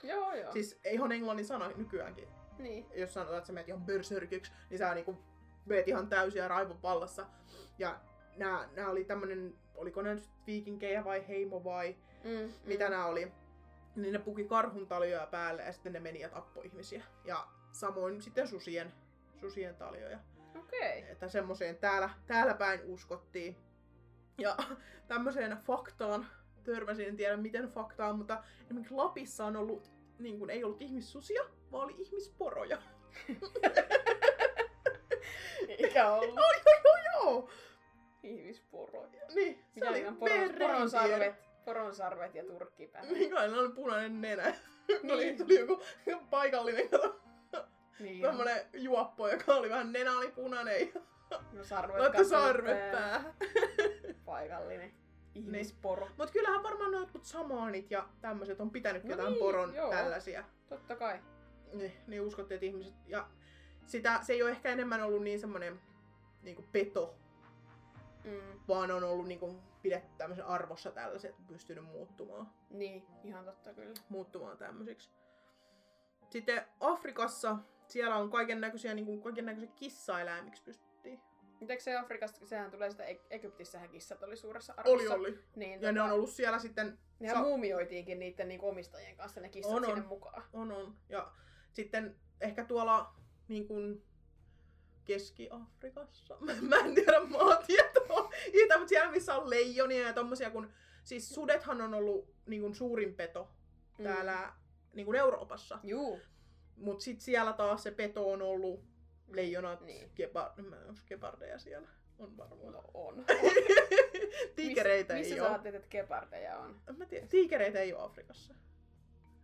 joo, joo. Siis ihan englannin sana nykyäänkin. Niin. Jos sanotaan, että sä meet ihan berserkiksi, niin sä niinku meet ihan täysiä raivon vallassa. Ja nää, nää oli tämmönen, oliko ne nyt viikinkejä vai heimo vai Mm, mitä mm. nämä oli, niin ne puki karhun taljoja päälle ja sitten ne meni ja tappoi ihmisiä. Ja samoin sitten susien, susien taljoja. Okei. Okay. Että semmoiseen täällä, täällä päin uskottiin. Ja [laughs] tämmöiseen faktaan törmäsin, en tiedä miten faktaan, mutta esimerkiksi Lapissa on ollut, niin kuin, ei ollut ihmissusia, vaan oli ihmisporoja. Eikä ollut Joo, ihmisporoja. niin, se Mitä oli poron, poronsarvet, poronsarvet ja turkkipää. Niin kai, ne oli punainen nenä. Niin. oli, tuli joku paikallinen, kato, Niin. tommonen juoppo, joka oli vähän nenä oli punainen ja No sarvet laittoi kasvot sarvet päähän. Paikallinen ihmisporo. Mut kyllähän varmaan ne jotkut samaanit ja tämmöiset on pitänyt No jotain niin, poron joo. tällaisia. Totta kai. Niin, niin uskottiin, että ihmiset... Ja sitä, se ei ole ehkä enemmän ollut niin semmonen niinku peto, Mm. vaan on ollut niinku pidetty tämmöisen arvossa tällaiset, pystynyt muuttumaan, Niin, ihan totta kyllä. muuttumaan tämmöisiksi. Sitten Afrikassa, siellä on kaiken näköisiä niinku, kaiken näköisiä kissaeläimiksi pystyttiin. Eikö se Afrikasta, sehän tulee sitä Ek- Egyptissähän kissat oli suuressa arvossa. Oli, oli. Niin, Ja ne on ollut siellä sitten Nehän sa- muumioitiinkin niiden niinku omistajien kanssa ne kissat On, sinne on. mukaan. On, on. Ja sitten ehkä tuolla niin kuin Keski-Afrikassa, [laughs] mä en tiedä maatietoa, Itä, mutta siellä missä on leijonia ja tommosia, kun siis sudethan on ollut niin kuin suurin peto täällä niin kuin Euroopassa. Mm. Juu. Mutta sitten siellä taas se peto on ollut leijonat, Niin. gepard, mä en gepardeja siellä, on varmaan. No on. [laughs] Tiikereitä missä, ei missä ole. sä ajattelet, että gepardeja on? Mä tiedän, tiikereitä ei ole Afrikassa.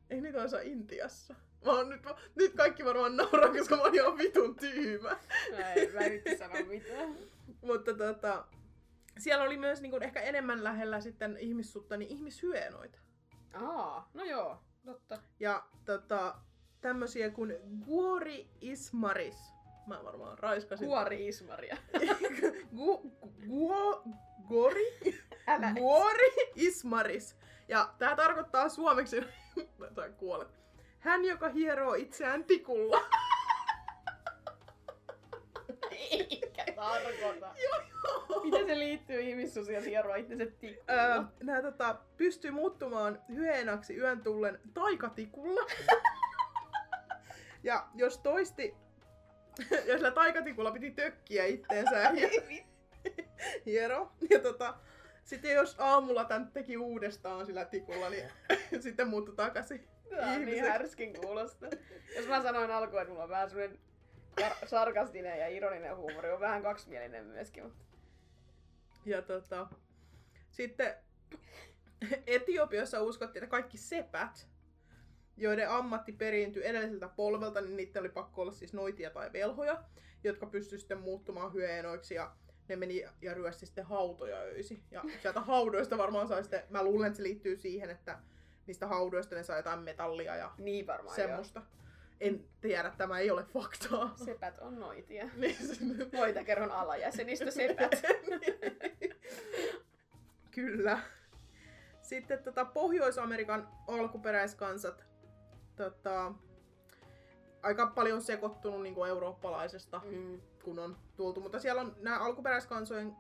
Ei niitä olisi Intiassa. Mä oon nyt, nyt kaikki varmaan nauraa, koska mä oon ihan vitun tyhmä. [laughs] Mä en, mä en nyt sano mitään. Mutta tota, siellä oli myös niin kuin, ehkä enemmän lähellä sitten ihmissutta, niin ihmishyenoita. Aa, no joo, totta. Ja tota, tämmösiä kuin Guori Ismaris. Mä varmaan raiskasin. Kuori Ismaria. [laughs] Gu, guo, gori? Älä. Guori Ismaris. Ja tää tarkoittaa suomeksi, [laughs] tai kuolet. Hän, joka hieroo itseään tikulla. [laughs] Eikä tarkoita. Miten se liittyy ihmissusia hieroa itsensä Öö, tikkuilla? nää tota, pystyy muuttumaan hyenaksi yön tullen taikatikulla. Ja jos toisti, [laughs] jos sillä taikatikulla piti tökkiä itteensä ja hiero. [laughs] Ja tota, sitten jos aamulla tän teki uudestaan sillä tikulla, niin [laughs] sitten muuttui takaisin. Tää on niin härskin kuulosta. Jos mä sanoin alkuun, että mulla on vähän semmonen kar- sarkastinen ja ironinen huumori, on vähän kaksimielinen myöskin, mutta Ja tota, sitten Etiopiassa uskottiin, että kaikki sepät, joiden ammatti periytyi edelliseltä polvelta, niin niiden oli pakko olla siis noitia tai velhoja, jotka pysty sitten muuttumaan hyenoiksi ja ne meni ja ryösti sitten hautoja öisi. Ja sieltä haudoista varmaan sai sitten, mä luulen, että se liittyy siihen, että niistä haudoista ne sai jotain metallia ja niin varmaan semmoista. En tiedä, tämä ei ole faktaa. joo. Sepät on noitia. [laughs] Niin Noita kerron alajäsenistä [laughs] sepät. Kyllä. Sitten tota, Pohjois-Amerikan alkuperäiskansat tota, aika paljon sekoittunut niin eurooppalaisesta, Mm. kun on tultu. Mutta siellä on nämä alkuperäiskansojen,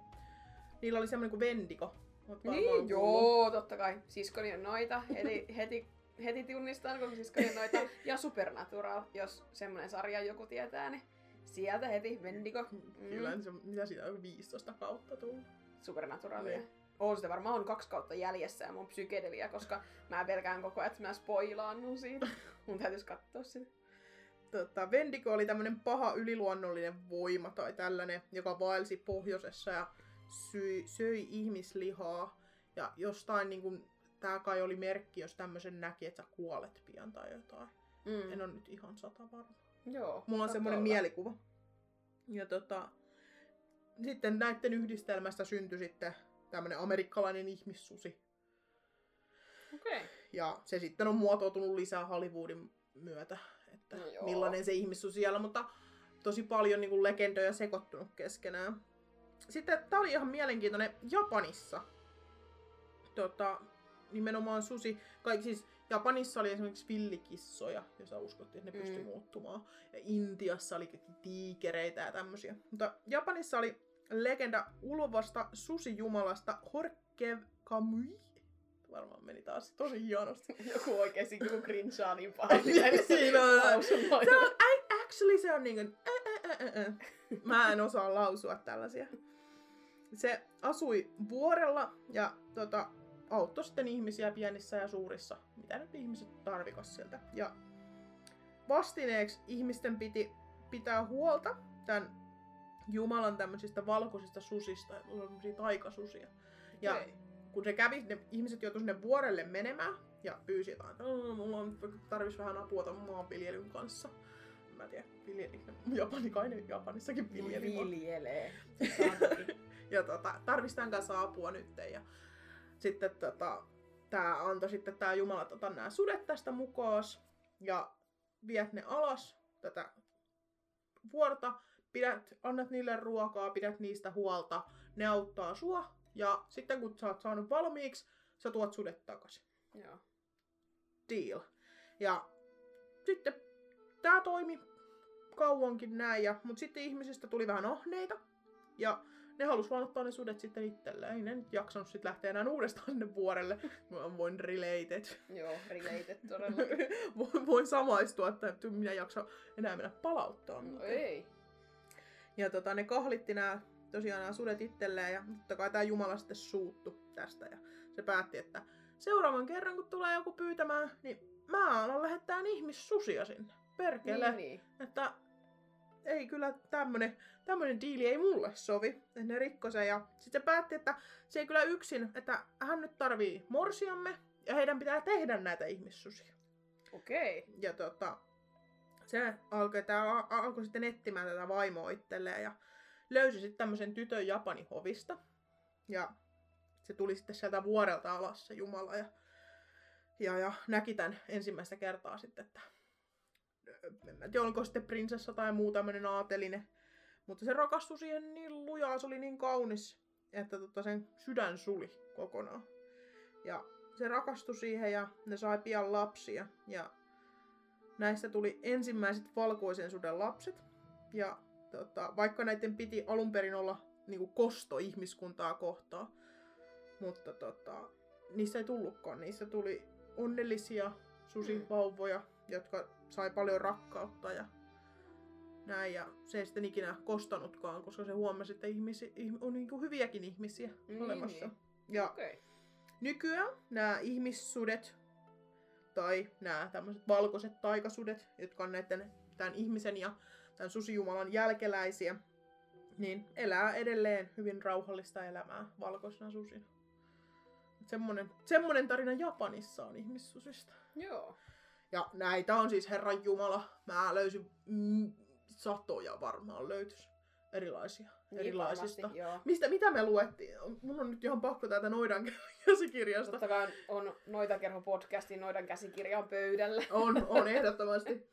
niillä oli semmoinen kuin varmaan Niin, joo, totta kai. Siskoni on noita. Heti, [laughs] heti, heti tunnistan, kun siskoni on noita. [laughs] Ja Supernatural, jos semmonen sarja joku tietää, niin sieltä heti Wendigo. Mm. Kyllä, se, mitä siitä on 15 kautta tullut. Supernaturalia. Niin. On sitä varmaan on kaksi kautta jäljessä ja mun psykedelia, koska mä pelkään koko ajan, että mä spoilaannun siitä. [laughs] Mun täytyisi katsoa sitä. Tota, Vendigo oli tämmöinen paha yliluonnollinen voima tai tällainen, joka vaelsi pohjoisessa ja syi, söi ihmislihaa. Ja jostain niin kuin, tää kai oli merkki, jos tämmöisen näki, että sä kuolet pian tai jotain. Mm. En ole nyt ihan sata varma. Joo. Mulla on semmoinen olla. mielikuva. Ja tota, sitten näiden yhdistelmästä syntyi sitten tämmöinen amerikkalainen ihmissusi. Okei. Okay. Ja se sitten on muotoutunut lisää Hollywoodin myötä, että No joo. millainen se ihmissusi siellä, mutta tosi paljon niin kuin legendoja sekoittunut keskenään. Sitten tää oli ihan mielenkiintoinen Japanissa. Tota, nimenomaan susi, kaikki siis Japanissa oli esimerkiksi villikissoja, joissa uskottiin, että ne pystyi Mm. muuttumaan. Ja Intiassa oli kaikki tiikereitä ja tämmöisiä. Mutta Japanissa oli legenda ulvasta susijumalasta Horkev Kamui. Varmaan meni taas tosi hienosti. [laughs] Joku oikeesti joku cringea niin pahasti [laughs] Siinä on-. Se on, I, actually se on niinku... Ä, ä, ä, ä, ä. Mä en osaa lausua tällaisia. Se asui vuorella ja tota, auttoi sitten ihmisiä pienissä ja suurissa, mitä nyt ihmiset tarvikas sieltä. Ja vastineeksi ihmisten piti pitää huolta tämän Jumalan tämmöisistä valkoisista susista, tämmöisiä taikasusia. Ja Okei. kun se kävi, ne ihmiset joutuivat sinne vuorelle menemään ja pyysi jotain, että "Oo, mulla on tarvis vähän apua tämän maanviljelyn kanssa. Mä en tiedä, viljelikö ne Japanikainen Japanissakin viljeli. Viljelee. Ja tota, tarvis tämän kanssa apua nyt. Ja sitten tota, tää antoi sitten tää Jumala tota, nämä sudet tästä mukaas ja viet ne alas tätä vuorta, pidät, annat niille ruokaa, pidät niistä huolta, ne auttaa sua ja sitten kun sä oot saanut valmiiksi, sä tuot sudet takaisin. Joo. Deal. Ja sitten tää toimi kauankin näin, ja, mutta sitten ihmisistä tuli vähän ahneita ja ne halus vaan ottaa ne sudet sitten itselleen. Ei ne nyt jaksanut sitten lähteä enää uudestaan sinne vuorelle. Mä voin related. Joo, related todella. [laughs] voin, voin samaistua, että että minä jaksa enää mennä palauttaa. No mitään. ei. Ja tota, ne kahlitti nämä, tosiaan nämä sudet itselleen ja totta kai tämä Jumala sitten suuttu tästä ja se päätti, että seuraavan kerran kun tulee joku pyytämään, niin mä alan lähettää ihmissusia sinne. Perkele. Niin, niin. Että ei kyllä tämmönen, tämmönen diili ei mulle sovi. Että ne rikkoi sen ja sitten se päätti, että se ei kyllä yksin, että hän nyt tarvii morsiamme ja heidän pitää tehdä näitä ihmissusia. Okei. Ja tota, se alkoi, tää al- alkoi sitten etsimään tätä vaimoa itselleen ja löysi sitten tämmöisen tytön Japanin hovista. Ja se tuli sitten sieltä vuorelta alas se Jumala ja, ja, ja näki tämän ensimmäistä kertaa sitten, että en mä tiedä, onko sitten prinsessa tai muu tämmöinen aatelinen. Mutta se rakastui siihen niin lujaa, se oli niin kaunis, että tota sen sydän suli kokonaan. Ja se rakastui siihen ja ne sai pian lapsia. Ja näistä tuli ensimmäiset valkoisen suden lapset. Ja tota, vaikka näiden piti alun perin olla niinku kosto ihmiskuntaa kohtaan, mutta tota, niistä ei tullutkaan. Niistä tuli onnellisia susivauvoja, jotka sai paljon rakkautta ja näin. Ja se ei sitten ikinä kostanutkaan, koska se huomasi, että ihmisi, ihm- on niinku hyviäkin ihmisiä Niin, olemassa. niin. Ja Okei. Nykyään nämä ihmissudet tai nämä tämmöiset valkoiset taikasudet, jotka on näiden, tämän ihmisen ja tämän susijumalan jälkeläisiä, niin elää edelleen hyvin rauhallista elämää valkoisena susina. Semmonen, semmonen tarina Japanissa on ihmissusista. Joo. Ja näitä on siis Herran Jumala. Mä löysin mm, satoja varmaan löytys erilaisia. Niin erilaisista. varmasti, joo. Mistä, mitä me luettiin? Mun on nyt ihan pakko täältä noidan käsikirjasta. Totta kai on Noita kerho podcastin Noidan käsikirja on pöydällä. On, on [laughs] ehdottomasti.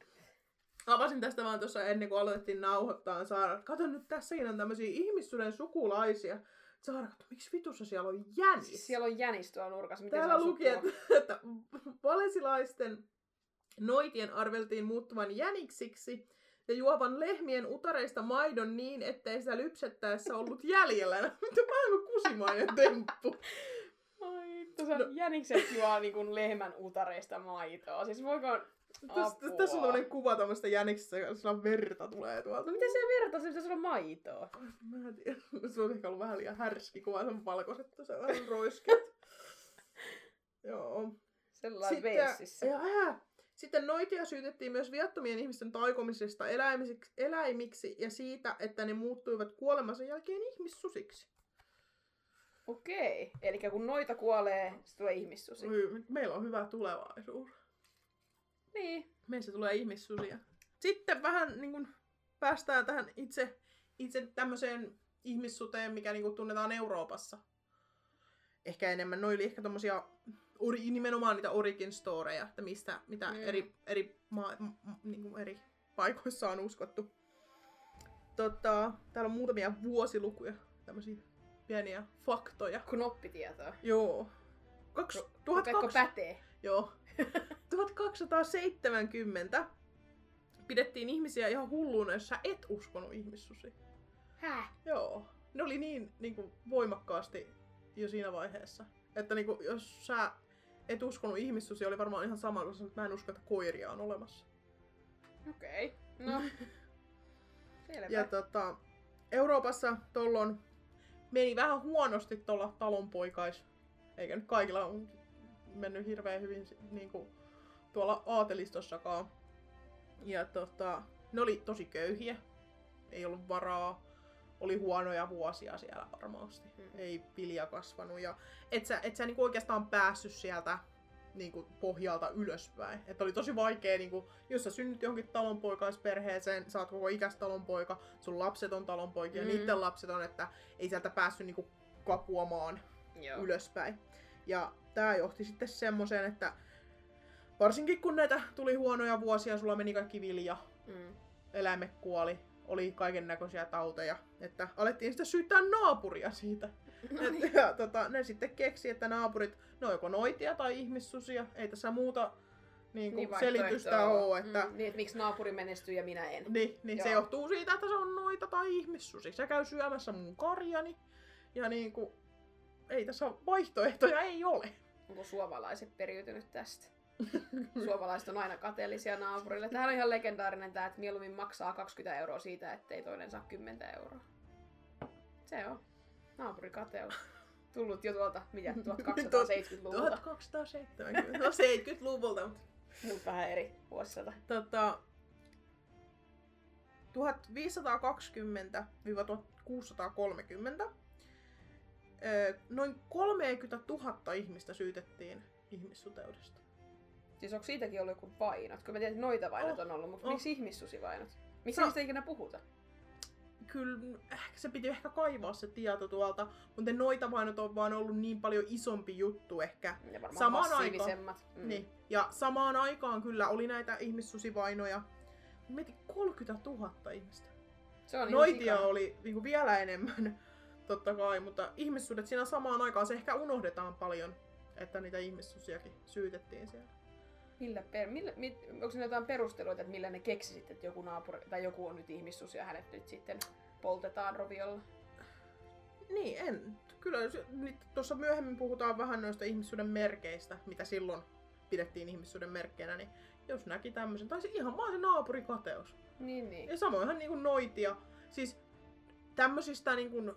Avasin tästä vaan tuossa ennen kuin aloitettiin nauhoittaa Saara. Kato nyt, tässäkin on tämmöisiä ihmissuden sukulaisia. Saara, kato, miksi vitussa siellä on jänis? Siis siellä on jänis tuolla nurkassa. Miten Täällä luki, että, [laughs] että valesilaisten noitien arveltiin muuttuvan jäniksiksi ja juovan lehmien utareista maidon niin, ettei sitä lypsettäessä ollut jäljellä. [laughs] Mitä maailman kusimainen temppu. Tuossa no. jänikset juo niin kuin lehmän utareista maitoa. Siis voiko... Tässä, tässä on tämmöinen kuva tämmöistä jäniksestä, jossa on verta tulee tuolta. Miten se vertaa? Se pitäisi olla maitoa. Mä en tiedä. [laughs] Se on ehkä ollut vähän liian härski kuva, se on valkoiset, se on vähän roiskeat. [laughs] Joo. Sellainen Walesissa. ja, ää, sitten noitia syytettiin myös viattomien ihmisten taikomisesta eläimiksi, eläimiksi ja siitä, että ne muuttuivat kuolemansa jälkeen ihmissusiksi. Okei. Eli kun noita kuolee, se tulee ihmissusi. Oi, Meillä on hyvä tulevaisuus. Niin. Meistä tulee ihmissusia. Sitten vähän niin kuin, päästään tähän itse, itse tämmöiseen ihmissuteen, mikä niin kuin, tunnetaan Euroopassa. Ehkä enemmän. Noi oli ehkä tommosia ori, nimenomaan niitä origin storeja, että mistä, mitä Mm. eri, eri, maa, m, m, niin kuin eri paikoissa on uskottu. tota, täällä on muutamia vuosilukuja, tämmöisiä pieniä faktoja. Knoppitietoa. Joo. Kaks, Kaikko 1200, pätee. joo. [laughs] 1270 pidettiin ihmisiä ihan hulluuna, jos sä et uskonut ihmissusi. Häh? Joo. Ne oli niin, niin kuin, voimakkaasti jo siinä vaiheessa. Että niin kuin, jos sä et uskonut ihmissusi, oli varmaan ihan sama kuin että mä en usko, että koiria on olemassa. Okei. Okay. No. [laughs] Selvä. Ja tota, Euroopassa tollon meni vähän huonosti tuolla talonpoikais, eikä nyt kaikilla on mennyt hirveän hyvin niin kuin, tuolla aatelistossakaan. Ja tota, ne oli tosi köyhiä, ei ollut varaa, oli huonoja vuosia siellä varmasti. Mm. Ei vilja kasvanut ja et sä, et sä niinku oikeastaan päässyt sieltä niinku pohjalta ylöspäin. Että oli tosi vaikea, niinku, jos sä synnyt johonkin talonpoikaisperheeseen, sä oot koko ikäs talonpoika, sun lapset on talonpoikia, Mm. niiden lapset on, että ei sieltä päässyt niinku kapuamaan Joo. ylöspäin. Ja tämä johti sitten semmoiseen, että varsinkin kun näitä tuli huonoja vuosia, sulla meni kaikki vilja, Mm. eläimet kuoli, oli kaiken näköisiä tauteja, että alettiin sitten syyttää naapuria siitä. No niin. ja tota, ne sitten keksi, että naapurit, ne on joko noitia tai ihmissusia, ei tässä muuta niin kuin Niin selitystä ole, että Mm, niin, että miksi naapuri menestyy ja minä en. niin, niin se johtuu siitä, että se on noita tai ihmissusi. Se käy syömässä mun karjani ja niin kuin, ei tässä vaihtoehtoja ei ole. Onko suomalaiset periytynyt tästä? [laughs] Suomalaiset on aina kateellisia naapurille. Tämähän on ihan legendaarinen tämä, että mieluummin maksaa 20 euroa siitä, ettei toinen saa 10 euroa. Se on. Naapurikateus. Tullut jo tuolta, mitä, [laughs] 1270-luvulta. 1270, no 70-luvulta, mutta Mut vähän eri vuosisata. tota, 1520-1630 öö, noin 30 000 ihmistä syytettiin ihmissuteudesta. Siis onko siitäkin ollut joku vainot? Kun mä tiedän, että noita vainot Oh, on ollut, mutta oh. miksi ihmissusivainot? Miksi No. niistä ikinä puhuta? Kyllä ehkä se piti ehkä kaivaa se tieto tuolta, mutta noita vainot on vaan ollut niin paljon isompi juttu ehkä. Ja varmaan Samaan massiivisemmat. Mm. Niin. Ja samaan aikaan kyllä oli näitä ihmissusivainoja. Mietin 30 000 ihmistä. Se on Noitia oli niinku vielä enemmän, [laughs] totta kai, mutta ihmissuudet siinä samaan aikaan se ehkä unohdetaan paljon, että niitä ihmissusiakin syytettiin siellä. Millä per, millä, mit, onko siinä jotain perusteluita, että millä ne keksi sitten, että joku naapuri tai joku on nyt ihmissus ja hänet nyt sitten poltetaan roviolla? Niin, en. Kyllä tuossa myöhemmin puhutaan vähän noista ihmissuuden merkeistä, mitä silloin pidettiin ihmissuuden merkkeinä, niin jos näki tämmöisen, tai se ihan vaan se naapurikateus. Niin, niin. Ja samoinhan niinku noitia. Siis tämmöisistä niinku,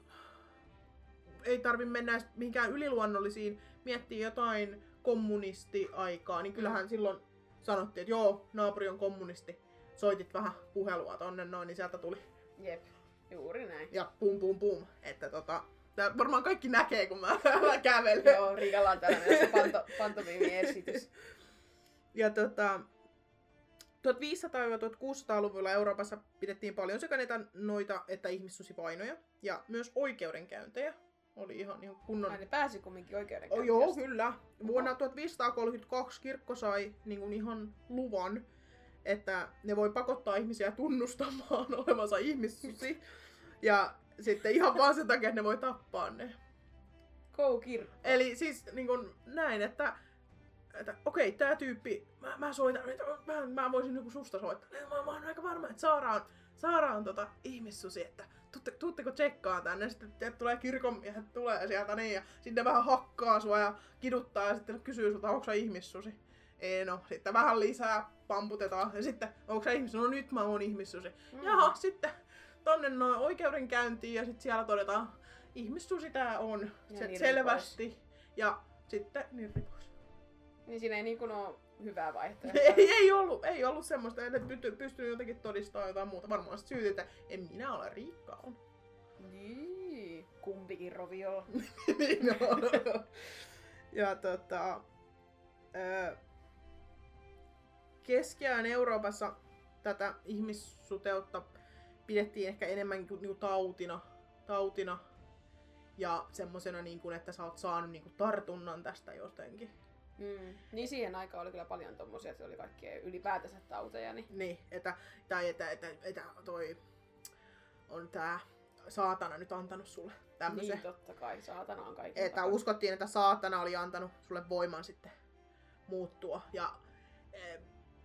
ei tarvi mennä mihinkään yliluonnollisiin, miettiä jotain kommunistiaikaa, niin kyllähän silloin sanottiin, että joo, naapuri on kommunisti. Soitit vähän puhelua tonne noin, niin sieltä tuli Jep, juuri näin. ja pum pum pum. Että tota, tää varmaan kaikki näkee, kun mä, [laughs] kävelen. Joo, Riikalla on myös panto, pantomiimi-esitys. Ja tota, 1500-1600-luvulla Euroopassa pidettiin paljon sekä näitä noita että ihmissusivainoja. Ja myös oikeudenkäyntejä oli ihan, ihan kunnon... Ai ne pääsi kumminkin Oh, oikeudenkäyntiin. joo, asti. kyllä. Vuonna 1532 kirkko sai niin kuin ihan luvan, että ne voi pakottaa ihmisiä tunnustamaan [laughs] olevansa ihmissusi. Ja sitten ihan vaan sen takia, että ne voi tappaa ne. Go kirkko. Eli siis niin kuin näin, että, että okei, tää tyyppi, mä, mä soitan, että mä, mä voisin niin susta soittaa. Mä, mä oon aika varma, että Saara on, Saara on tota ihmissusi, että tuutte, tuutteko tsekkaa tänne, sitten tulee kirkonmiehet tulee sieltä niin, ja sitten vähän hakkaa sua ja kiduttaa ja sitten kysyy sulta, onko sä ihmissusi. Ei no, sitten vähän lisää pamputetaan ja sitten, onko sä ihmissusi? No nyt mä oon ihmissusi. Mm. Jaha, sitten tonne noin oikeudenkäyntiin ja sitten siellä todetaan, ihmissusi tää on, Ja se, nirri selvästi. Ja sitten nirri pois. Niin siinä ei niinku ole hyvää vaihtoehtoa. ei, ei, ollut, ei ollut semmoista, että pysty, pystyy jotenkin todistamaan jotain muuta. Varmaan sit syyt, että en minä ole Riikka on. Niin, kumpikin roviolla. niin on. ja tota... Ö, Keskiään Euroopassa tätä ihmissuteutta pidettiin ehkä enemmän niinku, niinku tautina, tautina ja semmosena, niinku, että sä oot saanut niinku, tartunnan tästä jotenkin. Mm. Niin siihen aikaan oli kyllä paljon tommosia, että oli kaikkia ylipäätänsä tauteja. Niin... Niin, että, tai että, että, että toi on tää saatana nyt antanut sulle tämmöisen. Niin, totta kai. Saatana on kaiken että takana. uskottiin, että saatana oli antanut sulle voiman sitten muuttua. Ja eh,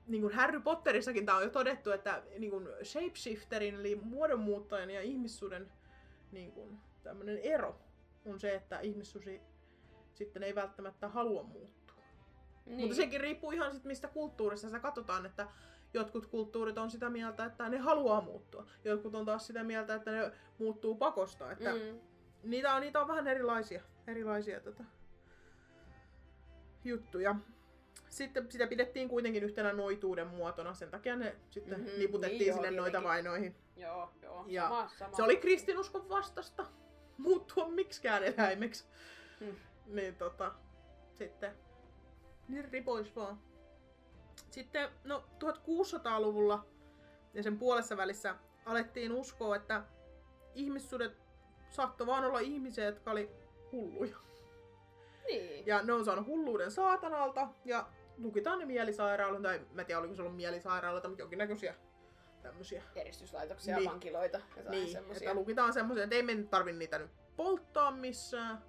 niin kuin Harry Potterissakin tämä on jo todettu, että niin kuin shapeshifterin eli muodonmuuttajan ja ihmissuuden niin kuin, tämmöinen ero on se, että ihmissusi sitten ei välttämättä halua muuttua. Niin. Mutta sekin riippuu ihan sit mistä kulttuurista sä katsotaan, että jotkut kulttuurit on sitä mieltä, että ne haluaa muuttua. Jotkut on taas sitä mieltä, että ne muuttuu pakosta. Että Mm. niitä, on, niitä on vähän erilaisia, erilaisia tota, juttuja. Sitten sitä pidettiin kuitenkin yhtenä noituuden muotona, sen takia ne sitten Mhm, mm-hmm, niputettiin niin joo, sinne noita tietenkin. vainoihin. Joo, joo. Ja sama, sama. Se oli kristinuskon vastasta [laughs] muuttua miksikään eläimeksi. Mm. Niin tota, sitten niin ripois vaan. Sitten no 1600-luvulla ja sen puolessa välissä alettiin uskoa, että ihmissudet saattoi vaan olla ihmisiä, jotka oli hulluja. Niin. Ja ne on saanut hulluuden saatanalta ja lukitaan ne mielisairaaloita, tai mä en tiedä oliko se ollut mielisairaaloita, mutta jonkinnäköisiä tämmöisiä. Eristyslaitoksia, Niin. vankiloita, jotain Niin, semmosia. että lukitaan semmoisia, että ei me nyt tarvi niitä nyt polttaa missään.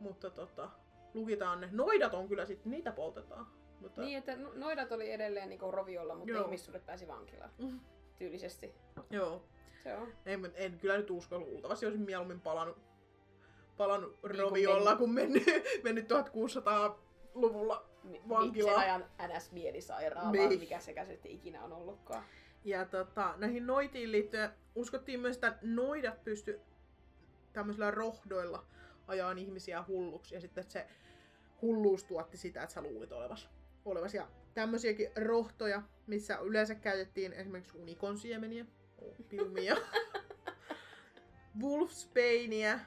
Mutta tota, lukitaan ne. Noidat on kyllä sitten, niitä poltetaan. Mutta, Niin, että no- noidat oli edelleen niinku roviolla, mutta Joo. ihmissuudet pääsi vankilaan. Mm. Tyylisesti. Joo. Se on. En, en kyllä nyt usko, luultavasti olisin mieluummin palannut, palannut [laughs] Niin kuin roviolla, kun mennyt, mennyt 1600-luvulla. Mi- Vankila. Sen ajan NS-mielisairaala, Niin. mikä se käsitti ikinä on ollutkaan. Ja tota, näihin noitiin liittyen uskottiin myös, että noidat pysty tämmöisillä rohdoilla ajaan ihmisiä hulluksi. Ja sitten että se hulluus tuotti sitä, että sä luulit olevas. olevas. Ja tämmöisiäkin rohtoja, missä yleensä käytettiin esimerkiksi unikonsiemeniä, opiumia, [laughs] wolfsbainia,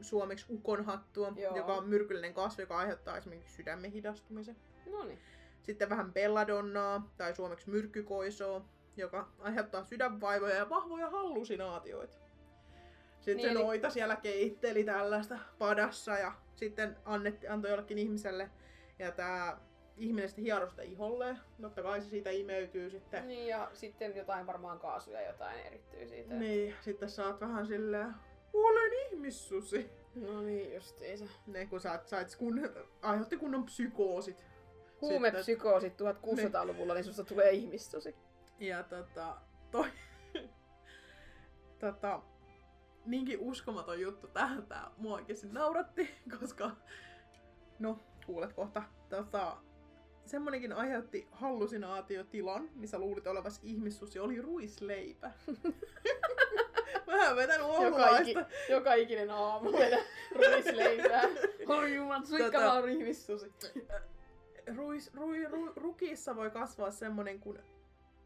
suomeksi ukonhattua, Joo. joka on myrkyllinen kasvi, joka aiheuttaa esimerkiksi sydämen hidastumisen. No niin. Sitten vähän belladonnaa, tai suomeksi myrkkykoisoa, joka aiheuttaa sydänvaivoja ja vahvoja hallusinaatioita. Sitten Niin, se eli- noita siellä keitteli tällaista padassa ja sitten annetti, antoi jollekin ihmiselle. Ja tämä ihminen sitten hieroi sitä iholleen. Totta kai se siitä imeytyy sitten. Niin, ja sitten jotain varmaan kaasuja jotain erittyy siitä. Niin, sitten saat vähän silleen, olen ihmissusi. No niin, justiinsa. Ne kun sä sait kun, aiheutti kunnon psykoosit. Huumepsykoosit 1600-luvulla, niin susta tulee ihmissusi. Ja tota, toi, [laughs] tota, niinkin uskomaton juttu tähän tää mua oikeesti nauratti, [laughs] koska, no, kuulet kohta, tota, semmonenkin aiheutti hallusinaatiotilan, missä luulit olevasi ihmissusi, oli ruisleipä. [laughs] Vähän vetänyt Joka, iki, oululaista. joka ikinen aamu vedä [laughs] ruisleipää. Oi juman, suikka Tota- on ihmissusi. Ruis, rui, ru, rukissa voi kasvaa semmonen kuin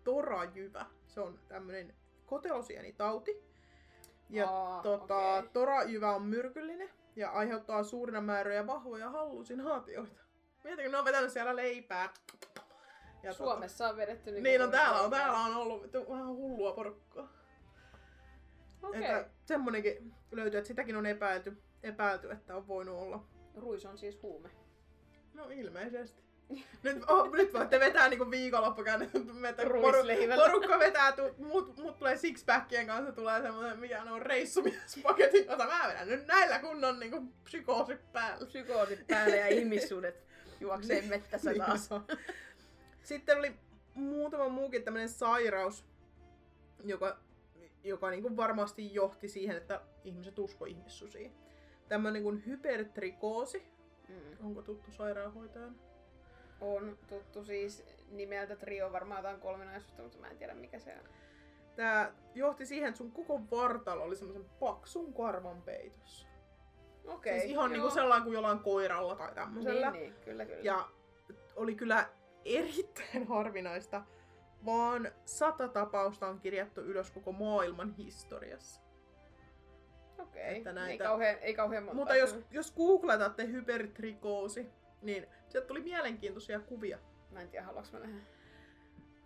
torajyvä. Se on tämmönen kotelosienitauti. Ja Aa, tota, okei. torajyvä on myrkyllinen ja aiheuttaa suurina määriä vahvoja hallusinaatioita. Mietitkö, ne on vetänyt siellä leipää. Ja Suomessa on vedetty Tota, niinku niin on täällä, on, täällä on ollut vähän hullua porukkaa. Okei. Että semmonenkin löytyy, että sitäkin on epäilty, epäilty, että on voinut olla. Ruis on siis huume. No ilmeisesti. Nyt, oh, nyt voitte vetää niinku viikonloppukään, poru, porukka vetää, tu, mut, mut tulee sixpackien kanssa, tulee semmoinen, mikä on reissumiespaketin, jota mä vedän nyt näillä kunnon niinku psykoosit päällä. Psykoosit päälle ja ihmissuudet juoksee mettässä Niin taas. on. Sitten oli muutama muukin tämmöinen sairaus, joka, joka niinku varmasti johti siihen, että ihmiset usko ihmissusiin. Tämmöinen kuin hypertrikoosi. Mm. Onko tuttu sairaanhoitajan? On tuttu siis nimeltä Trio, varmaan jotain kolminaisuutta, mutta mä en tiedä mikä se on. Tää johti siihen, että sun koko vartalo oli semmoisen paksun karvan peitossa. Okei. siis ihan niinku sellainen kuin jollain koiralla tai tämmöisellä. Niin, niin, kyllä, kyllä. Ja oli kyllä erittäin harvinaista. Vaan sata tapausta on kirjattu ylös koko maailman historiassa. Okei. Ei, näitä- kauhean, ei kauhean monta. Mutta jos, jos googletatte hypertrikoosi, niin sieltä tuli mielenkiintoisia kuvia. Mä en tiedä, haluanko mä nähdä.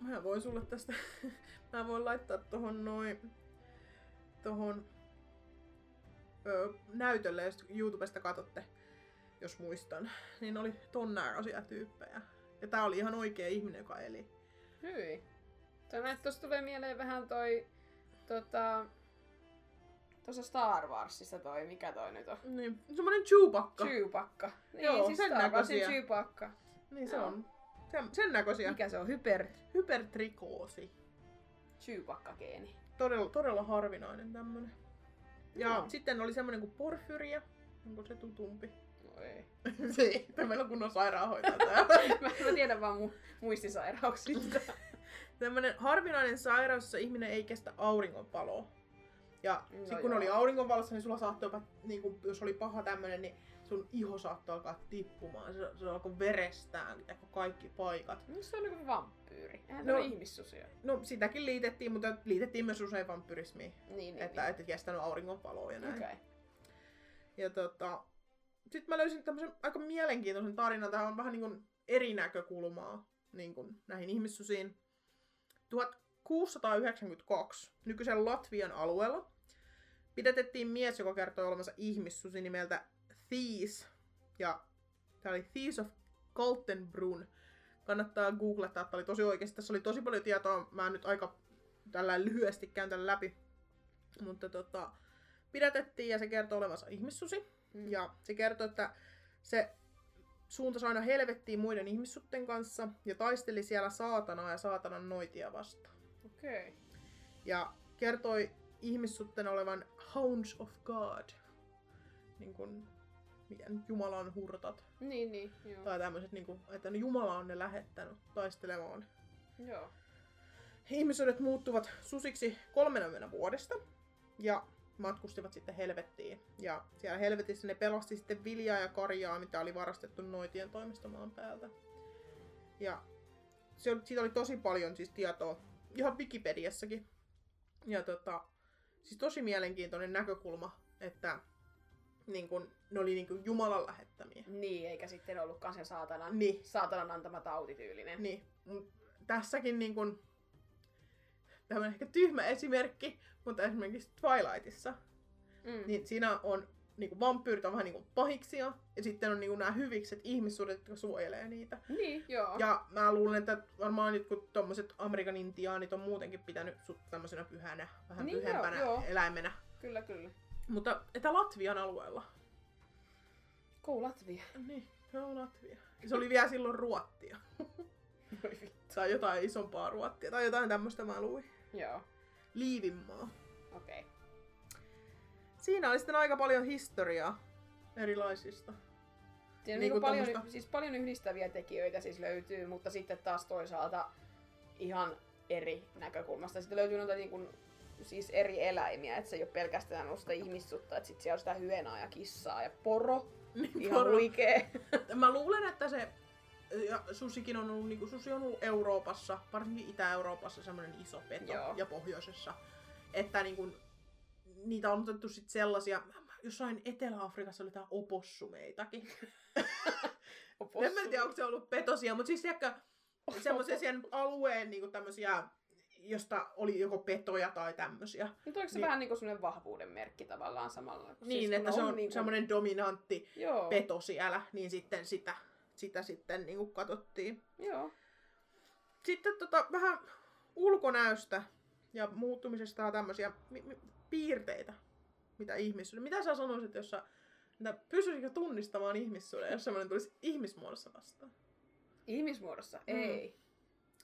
Mä voin sulle tästä, [laughs] mä voin laittaa tohon noin, tohon ö, näytölle, jos YouTubesta katsotte, jos muistan, niin oli ton näköisiä tyyppejä. Ja tää oli ihan oikea ihminen, joka eli. Hyi. Tämä tuossa tulee mieleen vähän toi tota, Tuossa Star Warsissa toi, mikä toi nyt on? Niin, semmonen Chewbacca. Chewbacca. Niin, Joo, siis sen Star Warsin näköisiä. Chewbacca. Niin se Joo. on. Sen, sen näköisiä. Mikä se on? Hyper Hypertrikoosi. Chewbacca-geeni. Todella, todella harvinainen tämmönen. Ja Joo. sitten oli semmonen kuin porfyria. Onko se tutumpi? No ei. [laughs] se ei, meillä on kunnon sairaanhoitaja [laughs] täällä. mä, mä tiedän vaan mu- muistisairauksista. [laughs] Tämmönen harvinainen sairaus, jossa ihminen ei kestä auringonvaloa. Ja No sit kun joo. oli auringonvalossa, niin sulla saattoi jopa, niin kun, jos oli paha tämmönen, niin sun iho saattoi alkaa tippumaan. Se, se alkoi verestään ja kaikki paikat. No se on niinku vampyyri. Eihän No. ihmissusia. No sitäkin liitettiin, mutta liitettiin myös usein vampyrismiin. Niin, niin. että et kestänyt auringonvaloa ja näin. Okei. Okay. Ja tota, sitten mä löysin tämmöisen aika mielenkiintoisen tarinan. Tämä on vähän niin kuin eri näkökulmaa niin kuin näihin ihmissusiin. 1692 nykyisen Latvian alueella pidätettiin mies, joka kertoi olevansa ihmissusi nimeltä Thies. Ja tämä oli Thies of Kaltenbrunn. Kannattaa googlata, että oli tosi oikeasti. Tässä oli tosi paljon tietoa. Mä nyt aika tällä lyhyesti käyn tämän läpi. Mutta tota, pidätettiin ja se kertoo olevansa ihmissusi. Mm. Ja se kertoo, että se suuntasi aina helvettiin muiden ihmissutten kanssa ja taisteli siellä saatanaa ja saatanan noitia vastaan. Okei. Okay. Ja kertoi ihmissutten olevan hounds of God. Niin kuin, miten Jumalan hurtat. Niin, niin. Joo. Tai tämmöiset, niin kuin, että Jumala on ne lähettänyt taistelemaan. Joo. Ihmissuudet muuttuvat susiksi 30 vuodesta ja matkustivat sitten helvettiin. Ja siellä helvetissä ne pelasti sitten viljaa ja karjaa, mitä oli varastettu noitien toimistomaan päältä. Ja se oli, siitä oli tosi paljon siis tietoa, ihan Wikipediassakin. Ja tota, siis tosi mielenkiintoinen näkökulma, että niin kun, ne oli niin kun Jumalan lähettämiä. Niin, eikä sitten ollutkaan sen saatanan, Niin, saatanan antama tautityylinen. Niin, tässäkin niin kun, tämmönen ehkä tyhmä esimerkki, mutta esimerkiksi Twilightissa, Mm. niin siinä on niin kuin vampyyrit on vähän niin kuin pahiksia, ja sitten on niin kuin nämä hyvikset ihmissuudet, jotka suojelee niitä. Niin, joo. Ja mä luulen, että varmaan nyt kun tommoset Amerikan intiaanit on muutenkin pitänyt sut tämmöisenä pyhänä, vähän Niin joo, pyhempänä joo. eläimenä. Kyllä, kyllä. Mutta että Latvian alueella. Go Latvia. Niin, on Latvia. Ja se oli vielä silloin ruottia. [laughs] Tai jotain isompaa ruottia. Tai jotain tämmöistä mä luin. Joo. Liivinmaa. Okei. Okay. Siinä oli sitten aika paljon historiaa erilaisista. Siinä on Niinku niinku paljon, tommosta- siis paljon yhdistäviä tekijöitä siis löytyy, mutta sitten taas toisaalta ihan eri näkökulmasta. Sitten löytyy noita niinku, siis eri eläimiä, että se ei ole pelkästään ollut sitä ihmissutta, että sitten siellä on sitä hyenaa ja kissaa ja poro. Niin Ihan poro- huikee. Mä luulen, että se ja susikin on ollut, niin susi on ollut Euroopassa, varsinkin Itä-Euroopassa semmoinen iso peto Joo. ja pohjoisessa. Että niin kuin, niitä on otettu sit sellaisia, jossain Etelä-Afrikassa oli tää opossumeitakin. [laughs] En mä tiedä, onko se ollut petosia, mutta siis tiedätkö, semmoisia [laughs] sen alueen niin kuin tämmösiä, josta oli joko petoja tai tämmösiä. Mutta onko se Niin. vähän niinku semmoinen vahvuuden merkki tavallaan samalla? kun Niin, kun että se on niinku- semmoinen dominantti Joo, peto siellä, niin sitten sitä, sitä sitten niin kuin katsottiin. joo. Sitten tota, vähän ulkonäöstä ja muuttumisesta ja tämmöisiä piirteitä, mitä ihmissuuden. Mitä sä sanoisit, jos sä että pystyisikö tunnistamaan ihmissuuden, jos semmoinen tulisi ihmismuodossa vastaan? Ihmismuodossa? Mm. Ei.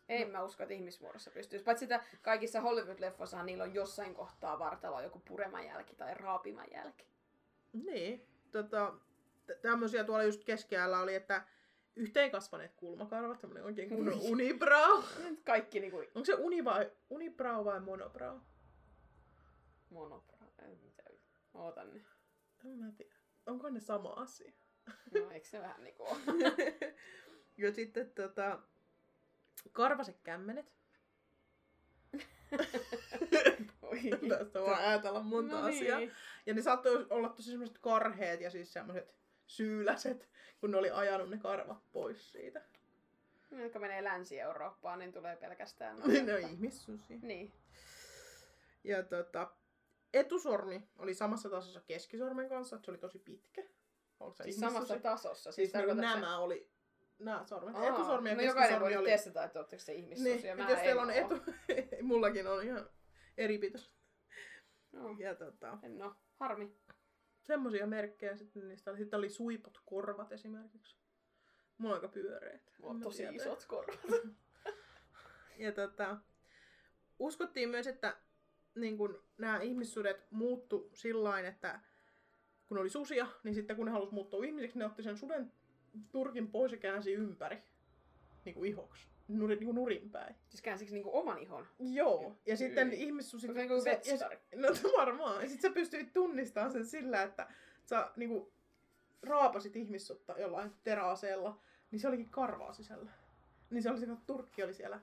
Ei No. mä usko, että ihmismuodossa pystyisi. Paitsi sitä kaikissa Hollywood-leffoissahan niillä on jossain kohtaa vartaloa joku pureman jälki tai raapiman jälki. Niin, tota, t- tämmöisiä tuolla just keskellä oli, että yhteen kasvaneet kulmakarvat, semmoinen oikein kunnon unibrow. [laughs] Nyt Kaikki niinku Onko se uni vai, unibrow vai monobrow? Monopra. En tiedä. Ootan ne. En mä tiedä. Onko ne sama asia? No eikö se vähän niinku [laughs] ja sitten tota, karvaset kämmenet. Oi. [laughs] Tästä voi ajatella monta no asiaa. Niin. Ja ne saattoi olla tosi semmoiset karheet ja siis semmoiset syyläset, kun ne oli ajanut ne karvat pois siitä. Ne, jotka menee Länsi-Eurooppaan, niin tulee pelkästään [laughs] ne on ihmissusia. Niin. Ja tota, etusormi oli samassa tasossa keskisormen kanssa, että se oli tosi pitkä. Onko se Siis samassa tasossa. Siis niin tarkoitatko se- nämä oli nämä sormet. Aa, Etusormi ja no jokainen voi oli... testata, että ootteko se ihmissusi. Niin, mä jos teillä on etu... [laughs] Mullakin on ihan eri pitos. Joo. Ja tota, En oo. Harmi. semmosia merkkejä sitten niistä oli. Sitten oli suipot korvat esimerkiksi. Mulla on aika pyöreät. Mulla on tosi tiedä. isot korvat. [laughs] Ja tota, uskottiin myös, että niin kun nämä ihmissudet muuttu sillain, että kun oli susia, niin sitten kun ne halusi muuttua ihmisiksi, ne otti sen suden turkin pois ja käänsi ympäri niin kuin ihoksi. Nuri, niin kuin nurinpäin. Siis käänsikö niinku oman ihon? Joo. Ja sitten Hyi. ihmissusi... Onko se niinku se- ja? No [laughs] varmaan. Ja sit sä pystyit tunnistamaan sen sillä, että sä niinku raapasit ihmissutta jollain teräaseella, niin se olikin karvaa sisällä. Niin se oli se, kun turkki oli siellä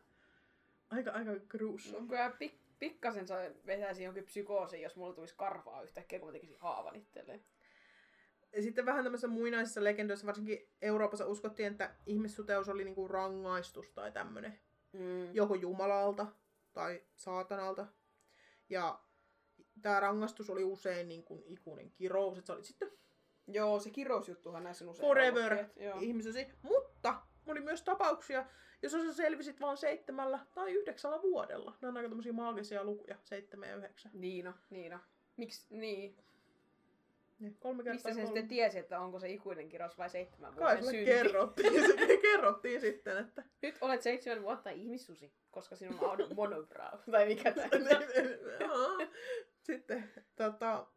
aika, aika gruesome. Kyllä pik- pikkasen saa vetäisi jonkin psykoosin, jos mulla tulisi karvaa yhtäkkiä, kun mä tekisin haavan itselleen. Ja sitten vähän tämmöisissä muinaisissa legendoissa, varsinkin Euroopassa uskottiin, että ihmissuteus oli niinku rangaistus tai tämmönen. Mm. Joko Jumalalta tai saatanalta. Ja tämä rangaistus oli usein niin kuin ikuinen kirous, että sä olit sitten Joo, se kirousjuttuhan näissä on usein forever ihmisesi. Mutta oli myös tapauksia, jos sä selvisit vain seitsemällä tai yhdeksällä vuodella. Nämä on aika tämmöisiä maagisia lukuja, seitsemän ja yhdeksän. Niina, Niina. Miksi, niin. Niin, kolme kertaa Mistä kolme. sitten tiesi, että onko se ikuinen kirous vai seitsemän Kai vuoden sulle synti? kerrottiin, se [laughs] kerrottiin sitten, että... Nyt olet seitsemän vuotta ihmissusi, koska sinulla on monobrow. tai mikä [laughs] tämä. Sitten tota,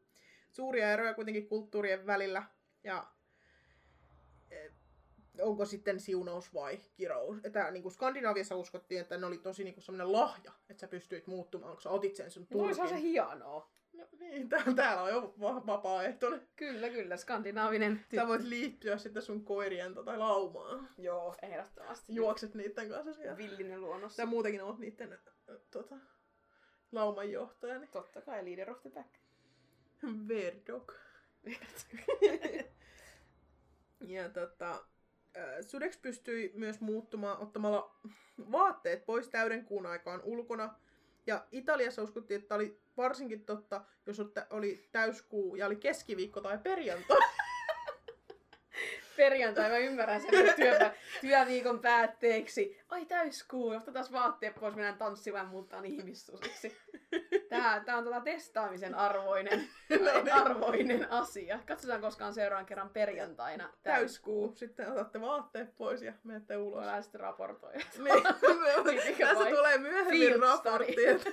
suuria eroja kuitenkin kulttuurien välillä. Ja onko sitten siunaus vai kirous. Että niin kuin Skandinaviassa uskottiin, että ne oli tosi niin sellainen lahja, että sä pystyit muuttumaan, kun sä otit sen sun No turkin. se hienoa. No, niin, tää- täällä on jo va- vapaaehtoinen. Kyllä, kyllä. Skandinaavinen. Ty- Sä voit liittyä sitten sun koirien tai laumaan. Joo, ehdottomasti. Juokset niiden kanssa siellä. Villinen luonnossa. Sä muutenkin oot niiden äh, tota, lauman johtaja, niin Totta kai, leader of the pack. Verdog. [laughs] Ja tota, äh, sudeksi pystyi myös muuttumaan ottamalla vaatteet pois täyden kuun aikaan ulkona. Ja Italiassa uskottiin, että oli varsinkin totta, jos oli täyskuu ja oli keskiviikko tai perjantai. [laughs] Perjantai, mä ymmärrän sen työpä, työviikon päätteeksi. Ai täyskuu, josta taas vaatteet pois, mennään tanssimaan, muuttaa ihmissusiksi. Tää, tää on tota testaamisen arvoinen, arvoinen asia. Katsotaan koskaan seuraavan kerran perjantaina. Täyskuu. Sitten otatte vaatteet pois ja menette ulos. Voidaan sitten raportoida. Niin, tässä tulee myöhemmin raportti, että,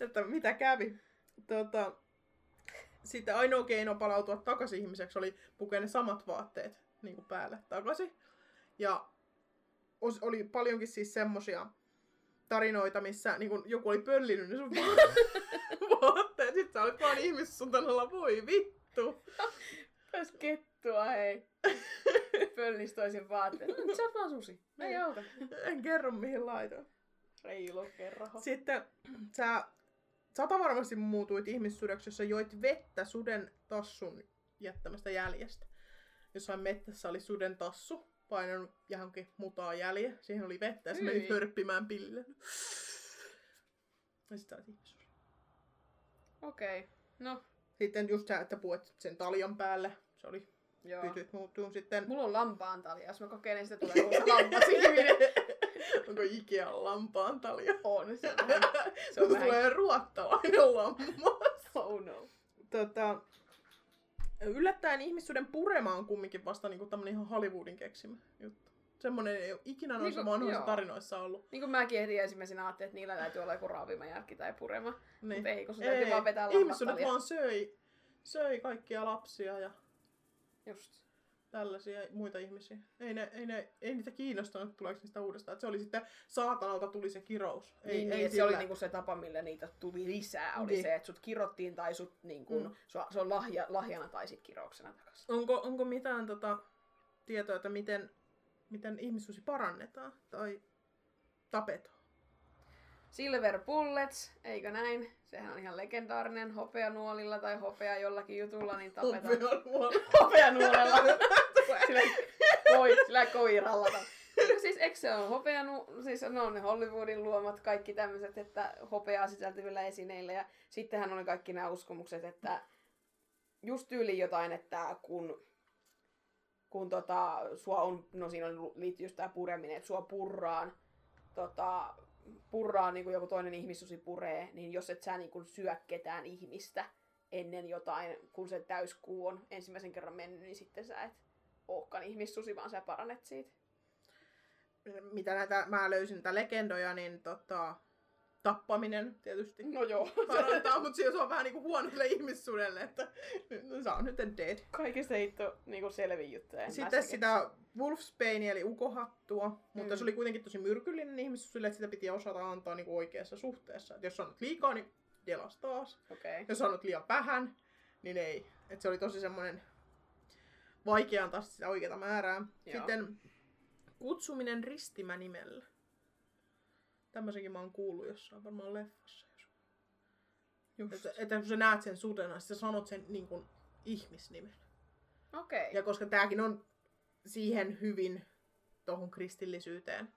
että mitä kävi. Tota, sitten ainoa keino palautua takaisin ihmiseksi oli pukea ne samat vaatteet niin kuin päälle takaisin. Ja oli paljonkin siis semmosia tarinoita, missä niin kun joku oli pöllinyt ne sun va- [laughs] vaatteet. Sitten sä olit vaan ihmissutanalla, voi vittu. [laughs] Ois kettua, hei. [laughs] Pöllis toisen vaatteet. Mm, Sä oot vaan susi. Ei Niin. auta. En kerro mihin laitoin. Reilu kerraho. Sitten sä sata varmasti muutuit ihmissudeksi, jos sä joit vettä suden tassun jättämästä jäljestä. Jossain mettässä oli suden tassu, painanut johonkin mutaa jälje. Siihen oli vettä ja sä menit Hyi. hörppimään pillille. Ja sit sä olit ihmissusi. Okei. Okay. No, Sitten just sä, että puet sen taljan päälle. Se oli joo. pytyt muuttuu sitten. Mulla on lampaan talia. Jos mä kokeilen, sitä tulee uusi lampasilminen. [laughs] Onko Ikean lampaan talja? on. Se on. Se [laughs] Se on tulee ruottalainen lammas. [laughs] Oh no. tota, yllättäen ihmissuden purema on kumminkin vasta niinku tämmönen ihan Hollywoodin keksimä juttu. Semmonen ei ole ikinä noissa Niinku, vanhoissa joo. tarinoissa ollut. Niin kuin mäkin heti ensimmäisenä ajattelin, että niillä täytyy olla joku raavimajälki tai purema. Niin. Mut ei, kun sun täytyy vaan vetää lammattalia. vaan söi, söi kaikkia lapsia ja Just. Tällaisia muita ihmisiä. Ei, ne, ei, ne, ei niitä kiinnostanut, tuleeko niistä uudestaan. Et se oli sitten, saatanalta tuli se kirous. Ei, niin, ei niin, se oli niinku se tapa, millä niitä tuli lisää. Oli Niin. se, että sut kirottiin tai sut niinku, Mm. sua, se on lahja, lahjana tai sit kirouksena takaisin. Onko, onko mitään tota, tietoa, että miten, miten ihmissusi parannetaan tai tapetaan? Silver Bullets, eikö näin? Sehän on ihan legendaarinen hopeanuolilla tai hopea jollakin jutulla, niin tapetaan. [laughs] Hopeanuolella. [laughs] sillä, koi, sillä koiralla. No siis eikö se on hopeanu, siis ne on ne Hollywoodin luomat kaikki tämmöiset, että hopeaa sisältyvillä esineillä ja sittenhän on kaikki nämä uskomukset, että just tyyli jotain, että kun kun tota, sua on, no siinä on, liittyy just tää pureminen, että sua purraan tota, purraa niin kuin joku toinen ihmissusi puree, niin jos et sä niin kuin syö ketään ihmistä ennen jotain, kun se täyskuu on ensimmäisen kerran mennyt, niin sitten sä et olekaan ihmissusi, vaan sä parannet siitä. Mitä näitä, mä löysin näitä legendoja, niin tota, tappaminen tietysti No joo. [laughs] parantaa, mutta se on vähän niinku huonolle ihmissuudelle, että no, on nyt dead. Kaikista hitto niin kuin selvin juttuja. en Sitten sitä Wolfsbane eli ukohattua, mutta Mm. se oli kuitenkin tosi myrkyllinen ihmissuudelle, että sitä piti osata antaa niinku oikeassa suhteessa. Et jos on nyt liikaa, niin delas taas. Okay. Jos on nyt liian vähän, niin ei. Et se oli tosi semmoinen vaikea antaa sitä oikeaa määrää. Joo. Sitten kutsuminen ristimä nimellä. Tämmöisenkin mä oon kuullut jossain, varmaan leffassa. Jos. Just. Että, että kun sä näet sen sudena, sä sanot sen niin kuin ihmisnimen. Okei. Ja koska tääkin on siihen hyvin tohon kristillisyyteen.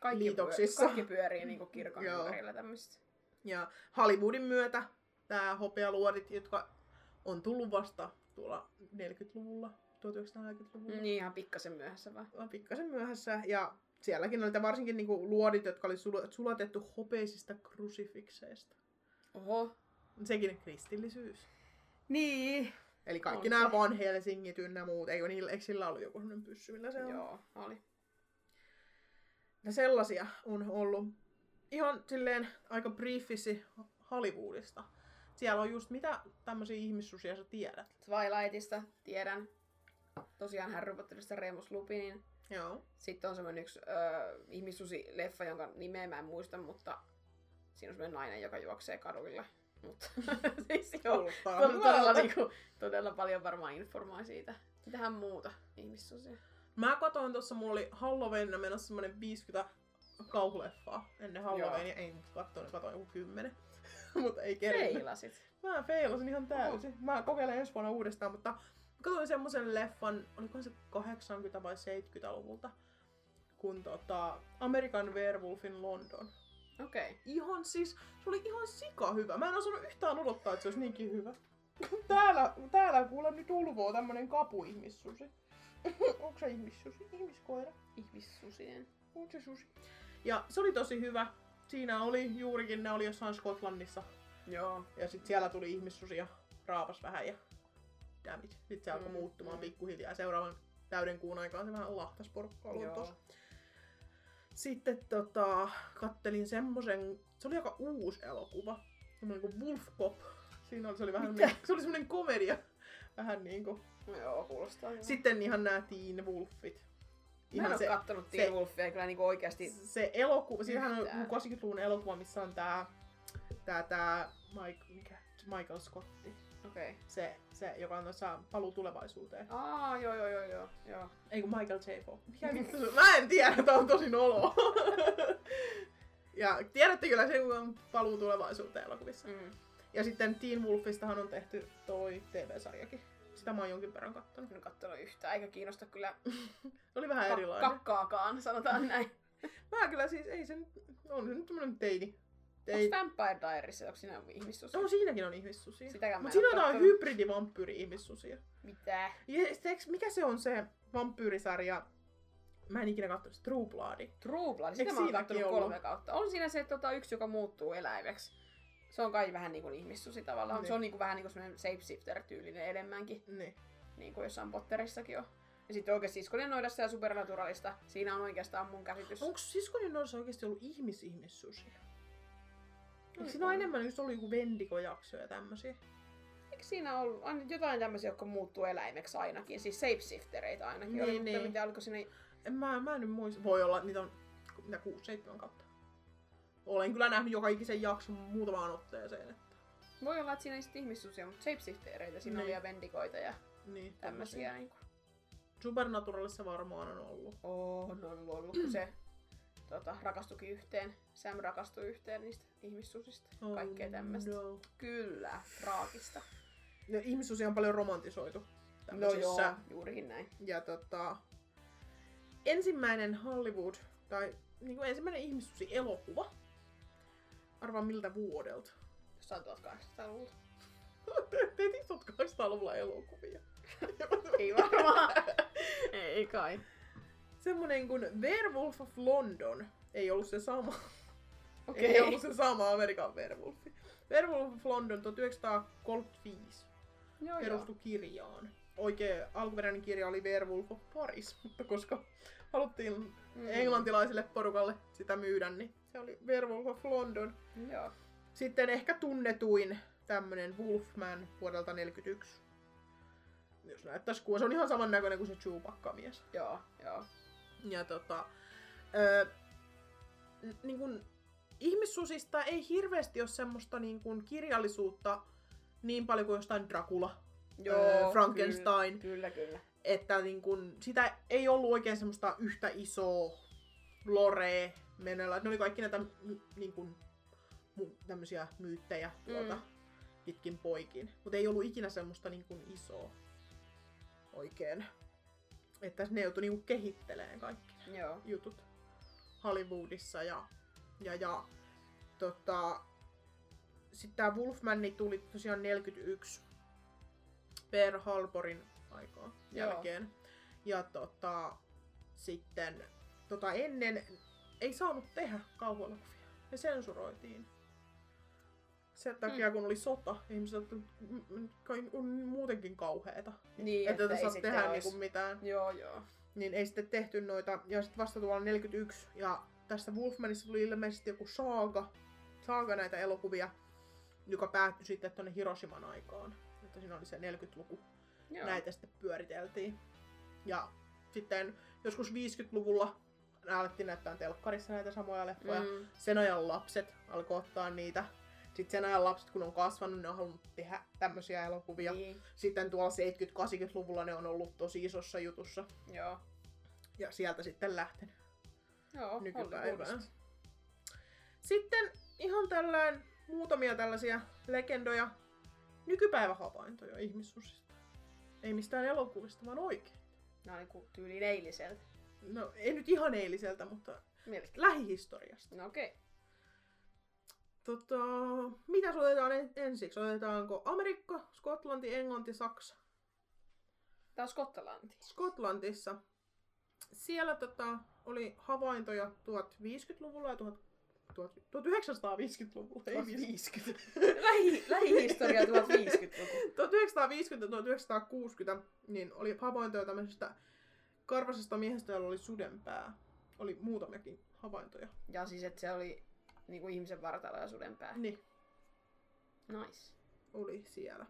Kaikki, liitoksissa. Pyö- kaikki pyörii niin kuin [laughs] kirkon Joo. ympärillä tämmöistä. Ja Hollywoodin myötä tää hopealuodit, jotka on tullut vasta tuolla 40-luvulla, 1940-luvulla. Niin ihan pikkasen myöhässä vaan. Vaan pikkasen myöhässä. Ja sielläkin oli varsinkin niinku luodit, jotka oli sul- sulatettu hopeisista krusifikseista. Oho. Sekin kristillisyys. Niin. Eli kaikki On nämä. Van Helsingit ynnä muut. Eikö, niillä, eikö sillä ollut joku sellainen pyssy, millä se on? Joo, oli. Ja sellaisia on ollut ihan silleen aika briefisti Hollywoodista. Siellä on just mitä tämmöisiä ihmissusia sä tiedät. Twilightista tiedän. Tosiaan Harry Potterista Remus Lupinin. Joo. Sitten on semmoinen yksi öö, ihmissusi-leffa, jonka nimeä mä en muista, mutta siinä on semmoinen nainen, joka juoksee kaduilla. Mutta [laughs] siis joo, Kuulostaa todella, niinku, todella paljon varmaan informoi siitä. Mitähän muuta ihmissusia? Mä katsoin tuossa, mulla oli Halloweenina menossa semmonen 50 kauhuleffaa ennen Halloweenia. Ei mut katsoin, katsoin joku 10. [laughs] mutta ei kerinyt. Feilasit. Mä feilasin ihan täysin. Mä kokeilen ensi vuonna uudestaan, mutta katsoin semmoisen leffan, olikohan se 80- vai 70-luvulta, kun tota, American Werewolf in London. Okei. Okay. Ihan siis, se oli ihan sika hyvä. Mä en osannut yhtään odottaa, että se olisi niinkin hyvä. Täällä, täällä kuule nyt ulvoo tämmönen kapuihmissusi. [laughs] Onko se ihmissusi? Ihmiskoira? Ihmissusien. On se susi. Ja se oli tosi hyvä. Siinä oli juurikin, ne oli jossain Skotlannissa. Joo. Ja sitten siellä tuli ihmissusi ja raapas vähän ja damn it. Sitten se alkoi Mm, muuttumaan mm. pikkuhiljaa. Seuraavan täyden kuun aikaan se vähän lahtas porukkaa Joo. Sitten tota, kattelin semmosen, se oli aika uusi elokuva. Semmoinen kuin Wolf Cop. Siinä oli, se oli vähän Mitä? semmonen, se oli semmoinen komedia. Vähän niinku. Joo, kuulostaa hyvä. Sitten ihan nämä Teen Wolfit. Mä en Ihan se, kattonut Teen se- Wolfia kyllä niinku oikeasti. se elokuva, siinähän on Yhtään. 60-luvun elokuva, missä on tää, tää, tää Mike, mikä, Michael Scotti. Okei. Okay. Se, se, joka on tuossa paluu tulevaisuuteen. Aa, joo, joo, joo, joo. joo. Ei kun Michael J. Fox. Mikä vittu se- Mä en tiedä, tää on tosi noloa. ja tiedätte kyllä sen, kun on paluu tulevaisuuteen elokuvissa. Mm. Ja sitten Teen Wolfistahan on tehty toi TV-sarjakin. Sitä mä oon jonkin verran kattonut. En kattonut yhtään, eikä kiinnosta kyllä oli vähän ka- erilainen. kakkaakaan, sanotaan näin. Mä kyllä siis, ei se nyt, on se nyt tämmönen teini. Onks Teini. Vampire Diaries, onko siinä ihmissusi? No siinäkin on ihmissusia. Sitäkään Mutta siinä on jotain hybridivampyyri-ihmissusia. Mitä? Ja eiks- mikä se on se vampyyrisarja? Mä en ikinä katsonut sitä True Blood. True Blood, sitä Eiks mä oon kattonut ollut? kolme kautta. On siinä se tota, yksi, joka muuttuu eläimeksi. Se on kai vähän niinku ihmissusi tavallaan. Niin. Se on niinku vähän niinku semmonen shapeshifter-tyylinen enemmänkin. Niin. Niin kuin jossain Potterissakin on. Ja sitten oikeasti Siskonen noidassa ja Supernaturalista. Siinä on oikeastaan mun käsitys. Onko siskonin noissa oikeasti ollut ihmis-ihmissusia? Eikö siinä ole enemmän just ollut joku Vendigo-jakso ja tämmösiä? Eikö siinä ollut aina jotain tämmöisiä, jotka muuttuu eläimeksi ainakin? Siis shapeshiftereitä ainakin. Niin, oli, mutta niin. mitä, oliko siinä... En mä, mä en nyt muista. Voi olla, että niitä on mitä 6-7 kautta. Olen kyllä nähnyt joka ikisen jakson muutamaan otteeseen. Että... Voi olla, että siinä ei sitten ihmissusia, mutta shapeshiftereitä. Siinä Niin. oli ja vendikoita ja Niin, tämmöisiä. Niin Supernaturalissa varmaan on ollut. on ollut, ollut kun se tota, rakastukin yhteen. Sam rakastui yhteen niistä ihmissusista. Kaikkea tämmöistä. No. Kyllä, traagista. Ja ihmissusia on paljon romantisoitu. No joo, juurikin näin. Ja tota, ensimmäinen Hollywood, tai niin kuin ensimmäinen ihmissusi-elokuva. Arvaa miltä vuodelta. Jossain 1800-luvulta. Teet 1800-luvulla elokuvia. [laughs] Ei varmaan. [laughs] ei kai. Semmonen kuin Werewolf of London Ei ollut se sama. Okei. Ei ollut se sama Amerikan Werewolfi. Werewolf of London 1935 Joo, joo. perustui kirjaan. Oikea alkuperäinen kirja oli Werewolf of Paris, [laughs] mutta koska haluttiin Mm. englantilaiselle porukalle sitä myydä, niin se oli Werewolf of London. Joo. Sitten ehkä tunnetuin tämmönen Wolfman vuodelta 41. Jos näyttäis kuva, se on ihan saman näköinen kuin se Chewbacca-mies. Joo, joo. Ja tota, öö, n- niin kun, ihmissusista ei hirveästi ole semmoista niin kun, kirjallisuutta niin paljon kuin jostain Dracula, öö, Frankenstein, Kyllä, kyllä. kyllä. että niin kun, sitä ei ollut oikein semmoista yhtä isoa lore menellä. Ne oli kaikki näitä niin kun, tämmöisiä myyttejä tuolta Mm. pitkin poikin. Mutta ei ollut ikinä semmoista niin kun, isoa oikein. Että ne joutui niin kun, kehittelemään kaikki Joo. jutut Hollywoodissa ja, ja, ja tota, sitten tää Wolfman tuli tosiaan 41 Per Halborin aikaa Joo. jälkeen. Ja tota, sitten tota ennen ei saanut tehdä kauhuelokuvia. Ne sensuroitiin. Sen takia, kun oli sota, ihmiset mm, mm, kai on muutenkin kauheeta. Niin, että että ei saa tehdä ois- niinku mitään Joo, joo. niin ei sitten tehty noita. Ja sitten vasta tuolla 41. Ja tästä Wolfmanista tuli ilmeisesti joku saaga, saaga näitä elokuvia, joka päättyi sitten tuonne Hiroshiman aikaan. Että siinä oli se 40-luku. Joo. Näitä sitten pyöriteltiin. Ja sitten joskus 50-luvulla alettiin näyttää telkkarissa näitä samoja leffoja. Mm. Mm. Sen ajan lapset alkoi ottaa niitä. Sitten sen ajan lapset, kun on kasvanut, ne on halunnut tehdä tämmöisiä elokuvia. Niin. Sitten tuolla 70-80-luvulla ne on ollut tosi isossa jutussa. Joo. Ja sieltä sitten lähtenyt. Joo, nykypäivään. Sitten ihan tällään muutamia tällaisia legendoja, nykypäivähavaintoja ihmissusista. Ei mistään elokuvista, vaan oikein. Nämä on niinku tyyliin eiliseltä. No ei nyt ihan eiliseltä, mutta Melkein. lähihistoriasta. No okei. Tota, mitä otetaan en- ensiksi? Otetaanko Amerikka, Skotlanti, Englanti, Saksa? Tää on Skotlanti. Skotlantissa. Siellä tota, oli havaintoja 1050-luvulla ja 1000, 1950-luvulla. Ei 50. [laughs] Lähi, lähihistoria 1050-luku. 1950-1960 [laughs] niin oli havaintoja tämmöisestä karvasesta miehestä, jolla oli sudenpää. Oli muutamiakin havaintoja. Ja siis, että se oli niinku ihmisen vartalo ja sudenpää. Niin, Nice. oli siellä.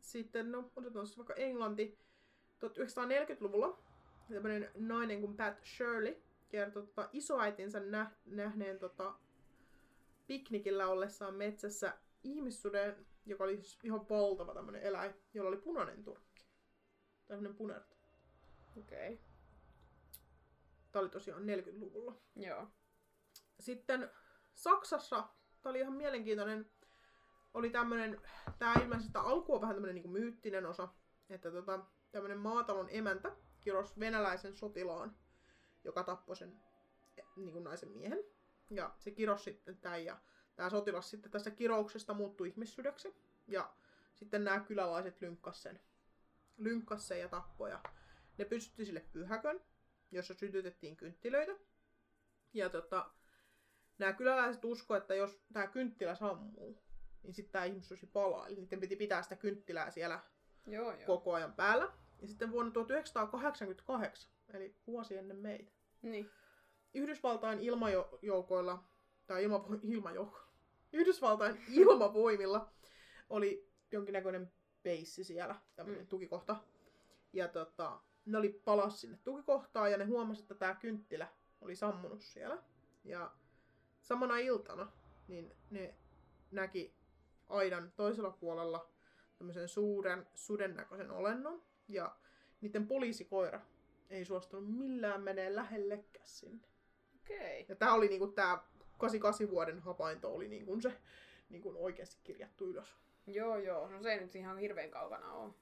Sitten, no, otetaan siis vaikka Englanti. 1940-luvulla tämmöinen nainen kuin Pat Shirley kertoi tota, isoäitinsä nä- nähneen tota, piknikillä ollessaan metsässä ihmissuden, joka oli siis ihan valtava tämmöinen eläin, jolla oli punainen turkki. Tämmöinen punerto. Okei. Okay. Tämä oli tosiaan 40-luvulla. Joo. Sitten Saksassa, tämä oli ihan mielenkiintoinen, oli tämmöinen, tämä ilmeisesti alku on vähän tämmöinen niinku myyttinen osa, että tota, tämmöinen maatalon emäntä kirosi venäläisen sotilaan, joka tappoi sen niinku naisen miehen. Ja se kirosi sitten tämän ja tämä sotilas sitten tästä kirouksesta muuttui ihmissydeksi. Ja sitten nämä kylälaiset lynkkas sen, lynkkas sen ja tappoi. Ja ne pystytti sille pyhäkön, jossa sytytettiin kynttilöitä. Ja tota, nämä kyläläiset usko, että jos tämä kynttilä sammuu, niin sitten tämä ihmissusi palaa. Eli niiden piti pitää sitä kynttilää siellä Joo, joo. koko ajan päällä. Ja sitten vuonna 1988, eli vuosi ennen meitä, Niin. Yhdysvaltain ilmajoukoilla, tai ilma, ilmajouko, Yhdysvaltain [laughs] ilmavoimilla oli jonkinnäköinen peissi siellä, tämmöinen Mm. mm. tukikohta. Ja tota, ne oli palas sinne tukikohtaan ja ne huomasi, että tämä kynttilä oli sammunut siellä. Ja samana iltana niin ne näki aidan toisella puolella tämmöisen suuren suden näköisen olennon. Ja niiden poliisikoira ei suostunut millään menee lähellekään sinne. Okei. Okay. Ja tää oli niinku tää 88 vuoden havainto oli niinku se niinku oikeasti kirjattu ylös. Joo, joo. No se ei nyt ihan hirveän kaukana oo.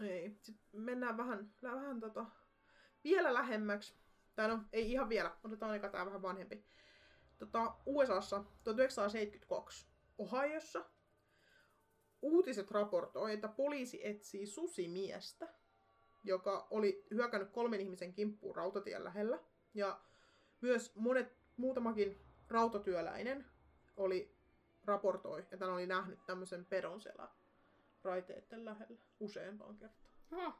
Ei. Sitten mennään vähän, vähän tota, vielä lähemmäksi. Tai no, ei ihan vielä. Otetaan eka tää vähän vanhempi. Tota, USAssa 1972 Ohiossa uutiset raportoi, että poliisi etsii susimiestä, joka oli hyökännyt kolmen ihmisen kimppuun rautatien lähellä. Ja myös monet muutamakin rautatyöläinen oli raportoi, että ne oli nähnyt tämmöisen pedon siellä raiteiden lähellä useampaan kertaan. Oho.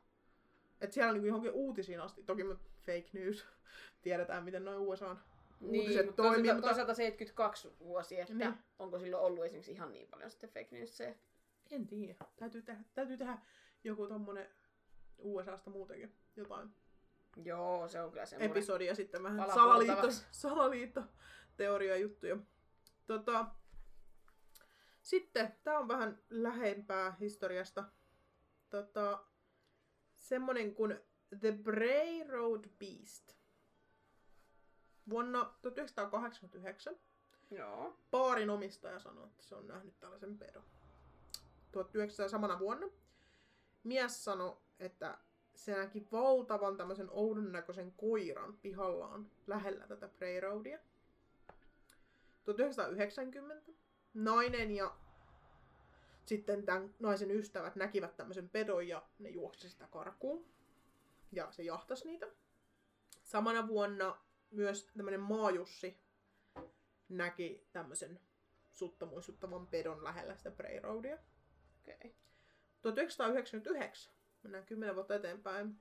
Et siellä on niinku johonkin uutisiin asti, toki me fake news, [laughs] tiedetään miten noin USA Niin, uutiset mutta toimii, toisaalta, mutta toisaalta 72 vuosi, että Niin. onko silloin ollut esimerkiksi ihan niin paljon sitten fake newsia. en tiedä. Täytyy tehdä, täytyy tehdä joku tommonen USAsta muutenkin jotain Joo, se on kyllä semmoinen. episodia sitten vähän salaliitto, salaliitto teoria juttuja. Tota, sitten, tämä on vähän lähempää historiasta. Tota, semmonen kuin The Bray Road Beast. Vuonna 1989 Joo. baarin omistaja sanoi, että se on nähnyt tällaisen pedon. 1900 samana vuonna mies sanoi, että se näki valtavan tämmöisen oudon näköisen koiran pihallaan lähellä tätä Bray Roadia. 1990 nainen ja sitten tämän naisen ystävät näkivät tämmöisen pedon ja ne juoksi sitä karkuun. Ja se jahtasi niitä. Samana vuonna myös tämmöinen maajussi näki tämmöisen sutta muistuttavan pedon lähellä sitä Bray Roadia. Okay. 1999, mennään 10 vuotta eteenpäin,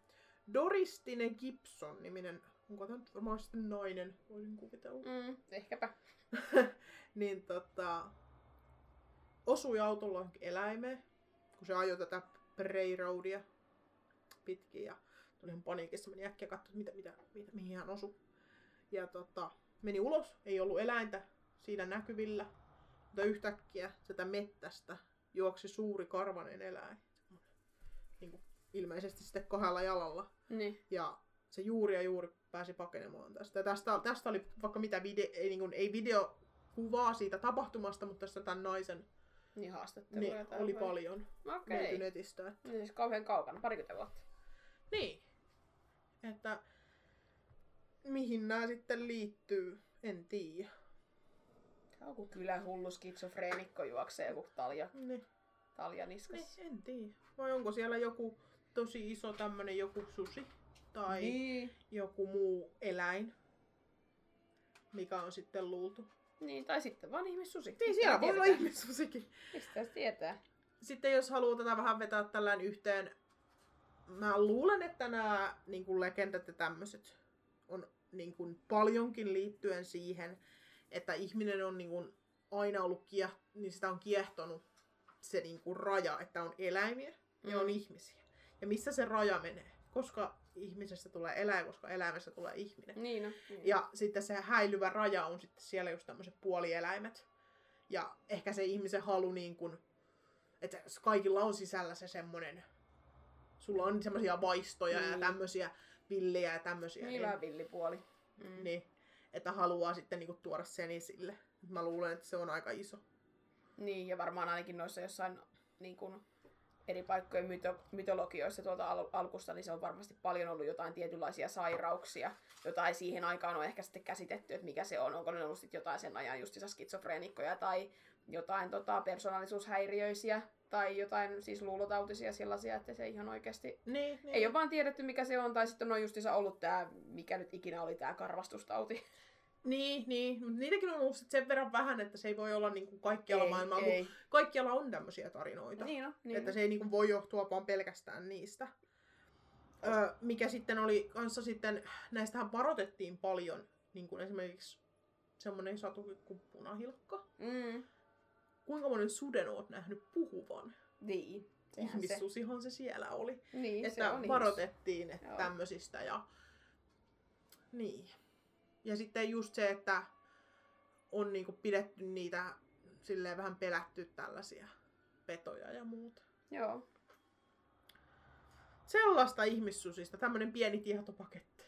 Doristine Gibson niminen, onko tämä nyt varmaan sitten nainen, voisin kuvitella, Mm, ehkäpä. [laughs] niin tota, osui autolla eläimeen, kun se ajoi tätä Bray Roadia pitkin ja tuli ihan paniikissa, meni äkkiä katsoa, mitä, mitä, mitä, mihin hän osui. Ja tota, meni ulos, ei ollut eläintä siinä näkyvillä, mutta yhtäkkiä sitä mettästä juoksi suuri karvanen eläin. Niin kuin ilmeisesti sitten kahdella jalalla. Niin. Ja se juuri ja juuri pääsi pakenemaan tästä. Ja tästä, tästä oli vaikka mitä video, ei, niin kuin, ei videokuvaa siitä tapahtumasta, mutta tästä tämän naisen Niin haastatteluja. niin, oli vai? paljon Okei. Okay. netistä. Että, Niin siis kauhean kaukana, parikymmentä vuotta. niin. Että mihin nämä sitten liittyy, en tiedä. Tämä on joku kylähullu skitsofreenikko juoksee joku talja, Niin, talja niin, niskassa. en tiedä. Vai onko siellä joku tosi iso tämmönen joku susi tai Niin. joku muu eläin, mikä on sitten luultu. niin. Tai sitten vaan ihmissusi. Niin, siellä voi olla ihmissusikin. Mistä tietää? Sitten jos haluaa tätä vähän vetää tällään yhteen, mä luulen, että nämä niin legendat ja tämmöiset on niin kuin paljonkin liittyen siihen, että ihminen on niin kuin aina ollut kieh, niin sitä on kiehtonut se niin kuin raja, että on eläimiä ja on Mm. ihmisiä. Ja missä se raja menee? Koska ihmisestä tulee eläin, koska eläimestä tulee ihminen. Niin, no. Niin. Ja sitten se häilyvä raja on sitten siellä just tämmöiset puolieläimet. Ja ehkä se ihmisen halu niin kuin, että kaikilla on sisällä se semmonen, sulla on semmoisia vaistoja ja Niin. tämmöisiä villejä ja tämmöisiä. Niin, vähän villipuoli. Mm. niin, että haluaa sitten niinku tuoda sen esille. Mä luulen, että se on aika iso. Niin, ja varmaan ainakin noissa jossain niin kuin, eri paikkojen myto- mytologioissa tuolta al- alkusta, niin se on varmasti paljon ollut jotain tietynlaisia sairauksia, jota ei siihen aikaan ole ehkä sitten käsitetty, että mikä se on. Onko ne ollut sitten jotain sen ajan justissa skitsofreenikkoja tai jotain tota, persoonallisuushäiriöisiä tai jotain siis luulotautisia sellaisia, että se ihan oikeasti Niin, niin. ei ole vaan tiedetty mikä se on, tai sitten on justissa ollut tämä, mikä nyt ikinä oli tämä karvastustauti. [laughs] Niin, niin. Mutta niitäkin on ollut sit sen verran vähän, että se ei voi olla niinku kaikkialla maailmalla, kun ei. kaikkialla on tämmöisiä tarinoita. Niin no, niin Että no. se ei niinku voi johtua vaan pelkästään niistä. Öö, mikä sitten oli kanssa sitten, näistähän varoitettiin paljon, niin kuin esimerkiksi semmoinen satu kuin punahilkka. Mm. Kuinka monen suden oot nähnyt puhuvan? Niin. sehän se. Ihmissusihan se siellä oli. Niin, se että on ihmis- varoitettiin että Joo. tämmöisistä ja niin. Ja sitten just se, että on niinku pidetty niitä silleen vähän pelätty tällaisia petoja ja muuta. Joo. Sellaista ihmissusista, tämmönen pieni tietopaketti.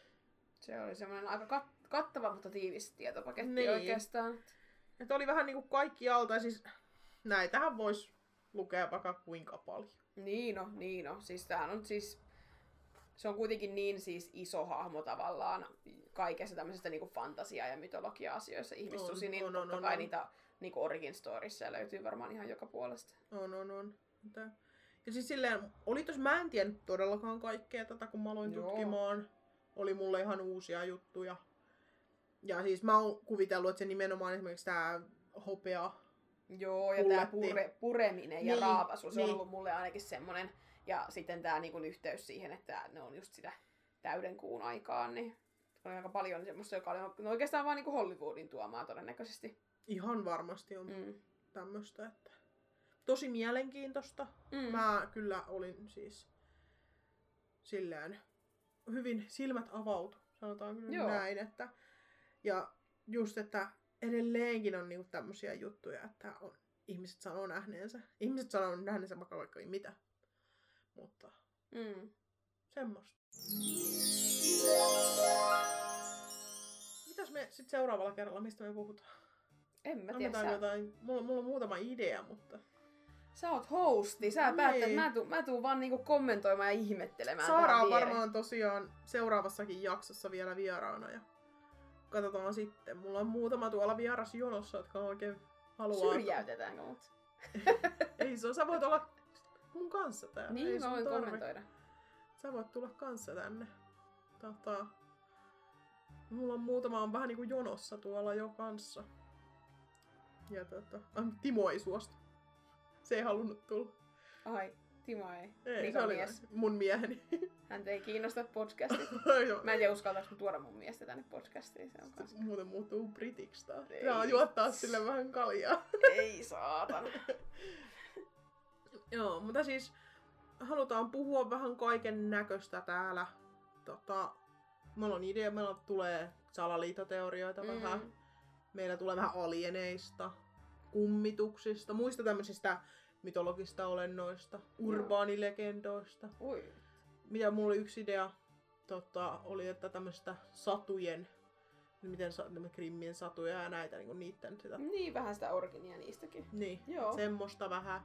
Se oli semmoinen aika kat- kattava, mutta tiivis tietopaketti Niin. oikeastaan. Että oli vähän niinku kaikki alta, siis näitähän voisi lukea vaikka kuinka paljon. Niin no, niin no. Siis tämähän on siis... Se on kuitenkin niin siis iso hahmo tavallaan kaikessa tämmöisestä niinku fantasia- ja mytologia-asioissa. Ihmissusi, On, niin on, totta on, kai on. niitä niinku origin storissa löytyy varmaan ihan joka puolesta. On, on, on. Mutta... Ja siis silleen, oli tos, mä en tiennyt todellakaan kaikkea tätä, kun mä aloin Joo. tutkimaan. Oli mulle ihan uusia juttuja. Ja siis mä oon kuvitellut, että se nimenomaan esimerkiksi tää hopea Joo, ja tämä pure, pureminen ja Niin, raapaisu, se on niin. ollut mulle ainakin semmoinen. Ja sitten tämä niinku yhteys siihen, että ne on just sitä täyden kuun aikaan, niin on aika paljon semmoista, joka oli no oikeastaan vaan niinku Hollywoodin tuomaa todennäköisesti. ihan varmasti on Mm. tämmöistä, että tosi mielenkiintoista. Mm. Mä kyllä olin siis silleen hyvin silmät avautu, sanotaan kyllä Joo. näin, että ja just, että edelleenkin on niinku tämmöisiä juttuja, että on, ihmiset sanoo nähneensä. Ihmiset sanoo nähneensä vaikka vaikka ei mitä. Mutta Mm. semmoista. Mitäs me sitten seuraavalla kerralla, mistä me puhutaan? En mä tiedä, sä, jotain, mulla, mulla on muutama idea, mutta sä oot hosti, sä Niin. päätät, mä tuun, mä tuun vaan niinku kommentoimaan ja ihmettelemään Saara on varmaan tosiaan seuraavassakin jaksossa vielä vieraana ja katsotaan sitten. Mulla on muutama tuolla vieras jonossa, jotka oikein haluaa. Syrjäytetäänkö mut? [laughs] Ei se on, sä voit olla mun kanssa täällä. Ei Niin, mä sun voin tarvi. kommentoida. Sä voit tulla kanssa tänne. Tota, mulla on muutama on vähän niinku jonossa tuolla jo kanssa. Ja tota, Timo ei suostu. Se ei halunnut tulla. Ai, Timo ei. Ei, se oli mies. mun mieheni. Häntä ei kiinnosta podcastit. [laughs] Mä en tiedä uskaltaako tuoda mun miestä tänne podcastiin. Se on kans... Muuten muuttuu britiksi taas. Saa juottaa sille vähän kaljaa. Ei saatana. [laughs] Joo, mutta siis halutaan puhua vähän kaiken näköistä täällä. Tota, meillä on idea, meillä tulee salaliittoteorioita mm. vähän. Meillä tulee vähän alieneista, kummituksista, muista tämmöisistä mytologista olennoista, urbaanilegendoista. Ui. Mitä mulla oli yksi idea, tota, oli, että tämmöistä satujen, miten Krimmien satuja ja näitä, niin niitten sitä. Niin, vähän sitä orginia niistäkin. Niin, Joo. semmoista vähän.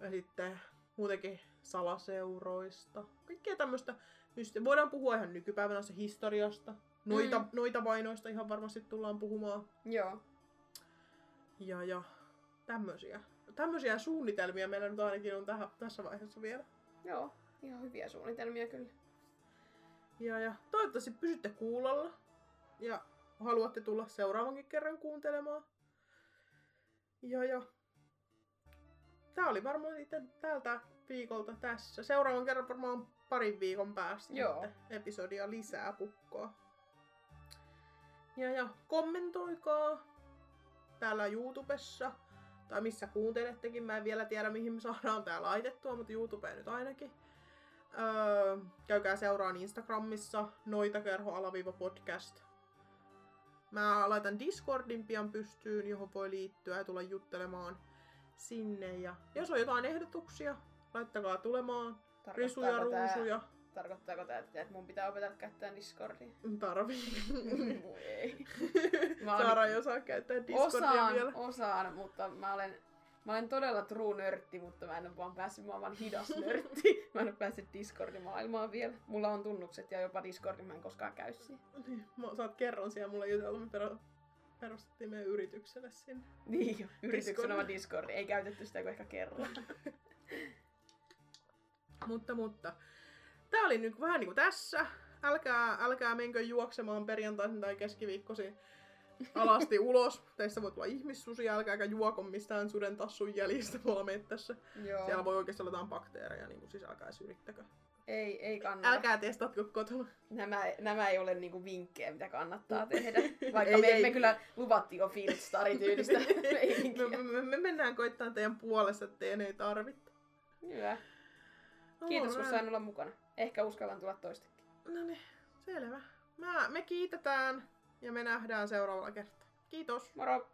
Ja sitten muutenkin salaseuroista. Kaikkea tämmöistä. Voidaan puhua ihan nykypäivänä se historiasta. Noita, mm. noita vainoista ihan varmasti tullaan puhumaan. Joo. Ja, ja tämmöisiä. Tämmöisiä suunnitelmia meillä nyt ainakin on tähän, tässä vaiheessa vielä. Joo. Ihan hyviä suunnitelmia kyllä. Ja, ja toivottavasti pysytte kuulolla. Ja haluatte tulla seuraavankin kerran kuuntelemaan. Ja, ja. Tää oli varmaan sitten tältä viikolta tässä. Seuraavan kerran varmaan parin viikon päästä Joo. episodia lisää pukkoa. Ja, ja kommentoikaa täällä YouTubessa. Tai missä kuuntelettekin. Mä en vielä tiedä mihin me saadaan tää laitettua, mutta YouTubeen nyt ainakin. Öö, käykää seuraan Instagramissa noitakerho-podcast. Mä laitan Discordin pian pystyyn, johon voi liittyä ja tulla juttelemaan sinne. Ja jos on jotain ehdotuksia, laittakaa tulemaan. Risuja, Tarkoittaako tää- ruusuja. Tarkoittaako tämä, että mun pitää opetella käyttää Discordia? Tarvii. Voi ei. [laughs] Mä oon- Saara ei osaa käyttää Discordia Osaan, vielä. osaan, mutta mä olen, mä olen todella true nörtti, mutta mä en ole vaan päässyt, mä vaan hidas nörtti. [laughs] Mä en ole päässyt Discord-maailmaan vielä. Mulla on tunnukset ja jopa Discordin mä en koskaan käy siihen. Niin, mä- Sä oot kerran siellä mulle jutellut, me perustettiin meidän yritykselle sinne. Niin jo, yrityksen oma Discord. Ei käytetty sitä kuin ehkä kerran. [laughs] Mutta, mutta. Tää oli nyt vähän niinku tässä. Älkää, älkää menkö juoksemaan perjantaisin tai keskiviikkoisin alasti [laughs] ulos. Teistä voi tulla ihmissusi, älkääkä juoko mistään suden tassun jäljistä tuolla mettässä. Joo. Siellä voi oikeasti olla jotain bakteereja, niin kuin siis älkää edes yrittäkö. Ei, ei kannata. Älkää testatko kotona. Nämä, nämä ei ole niinku vinkkejä, mitä kannattaa tehdä. [laughs] Vaikka Ei, me, ei. me kyllä luvattiin jo Fieldstari-tyylistä [laughs] meininkiä. me, me, me, mennään koittaa teidän puolesta, että teidän ei tarvitse. Hyvä. Kiitos, kun sain olla mukana. Ehkä uskallan tulla toistekin. No niin, selvä. Mä, me kiitetään ja me nähdään seuraavalla kertaa. Kiitos. Moro!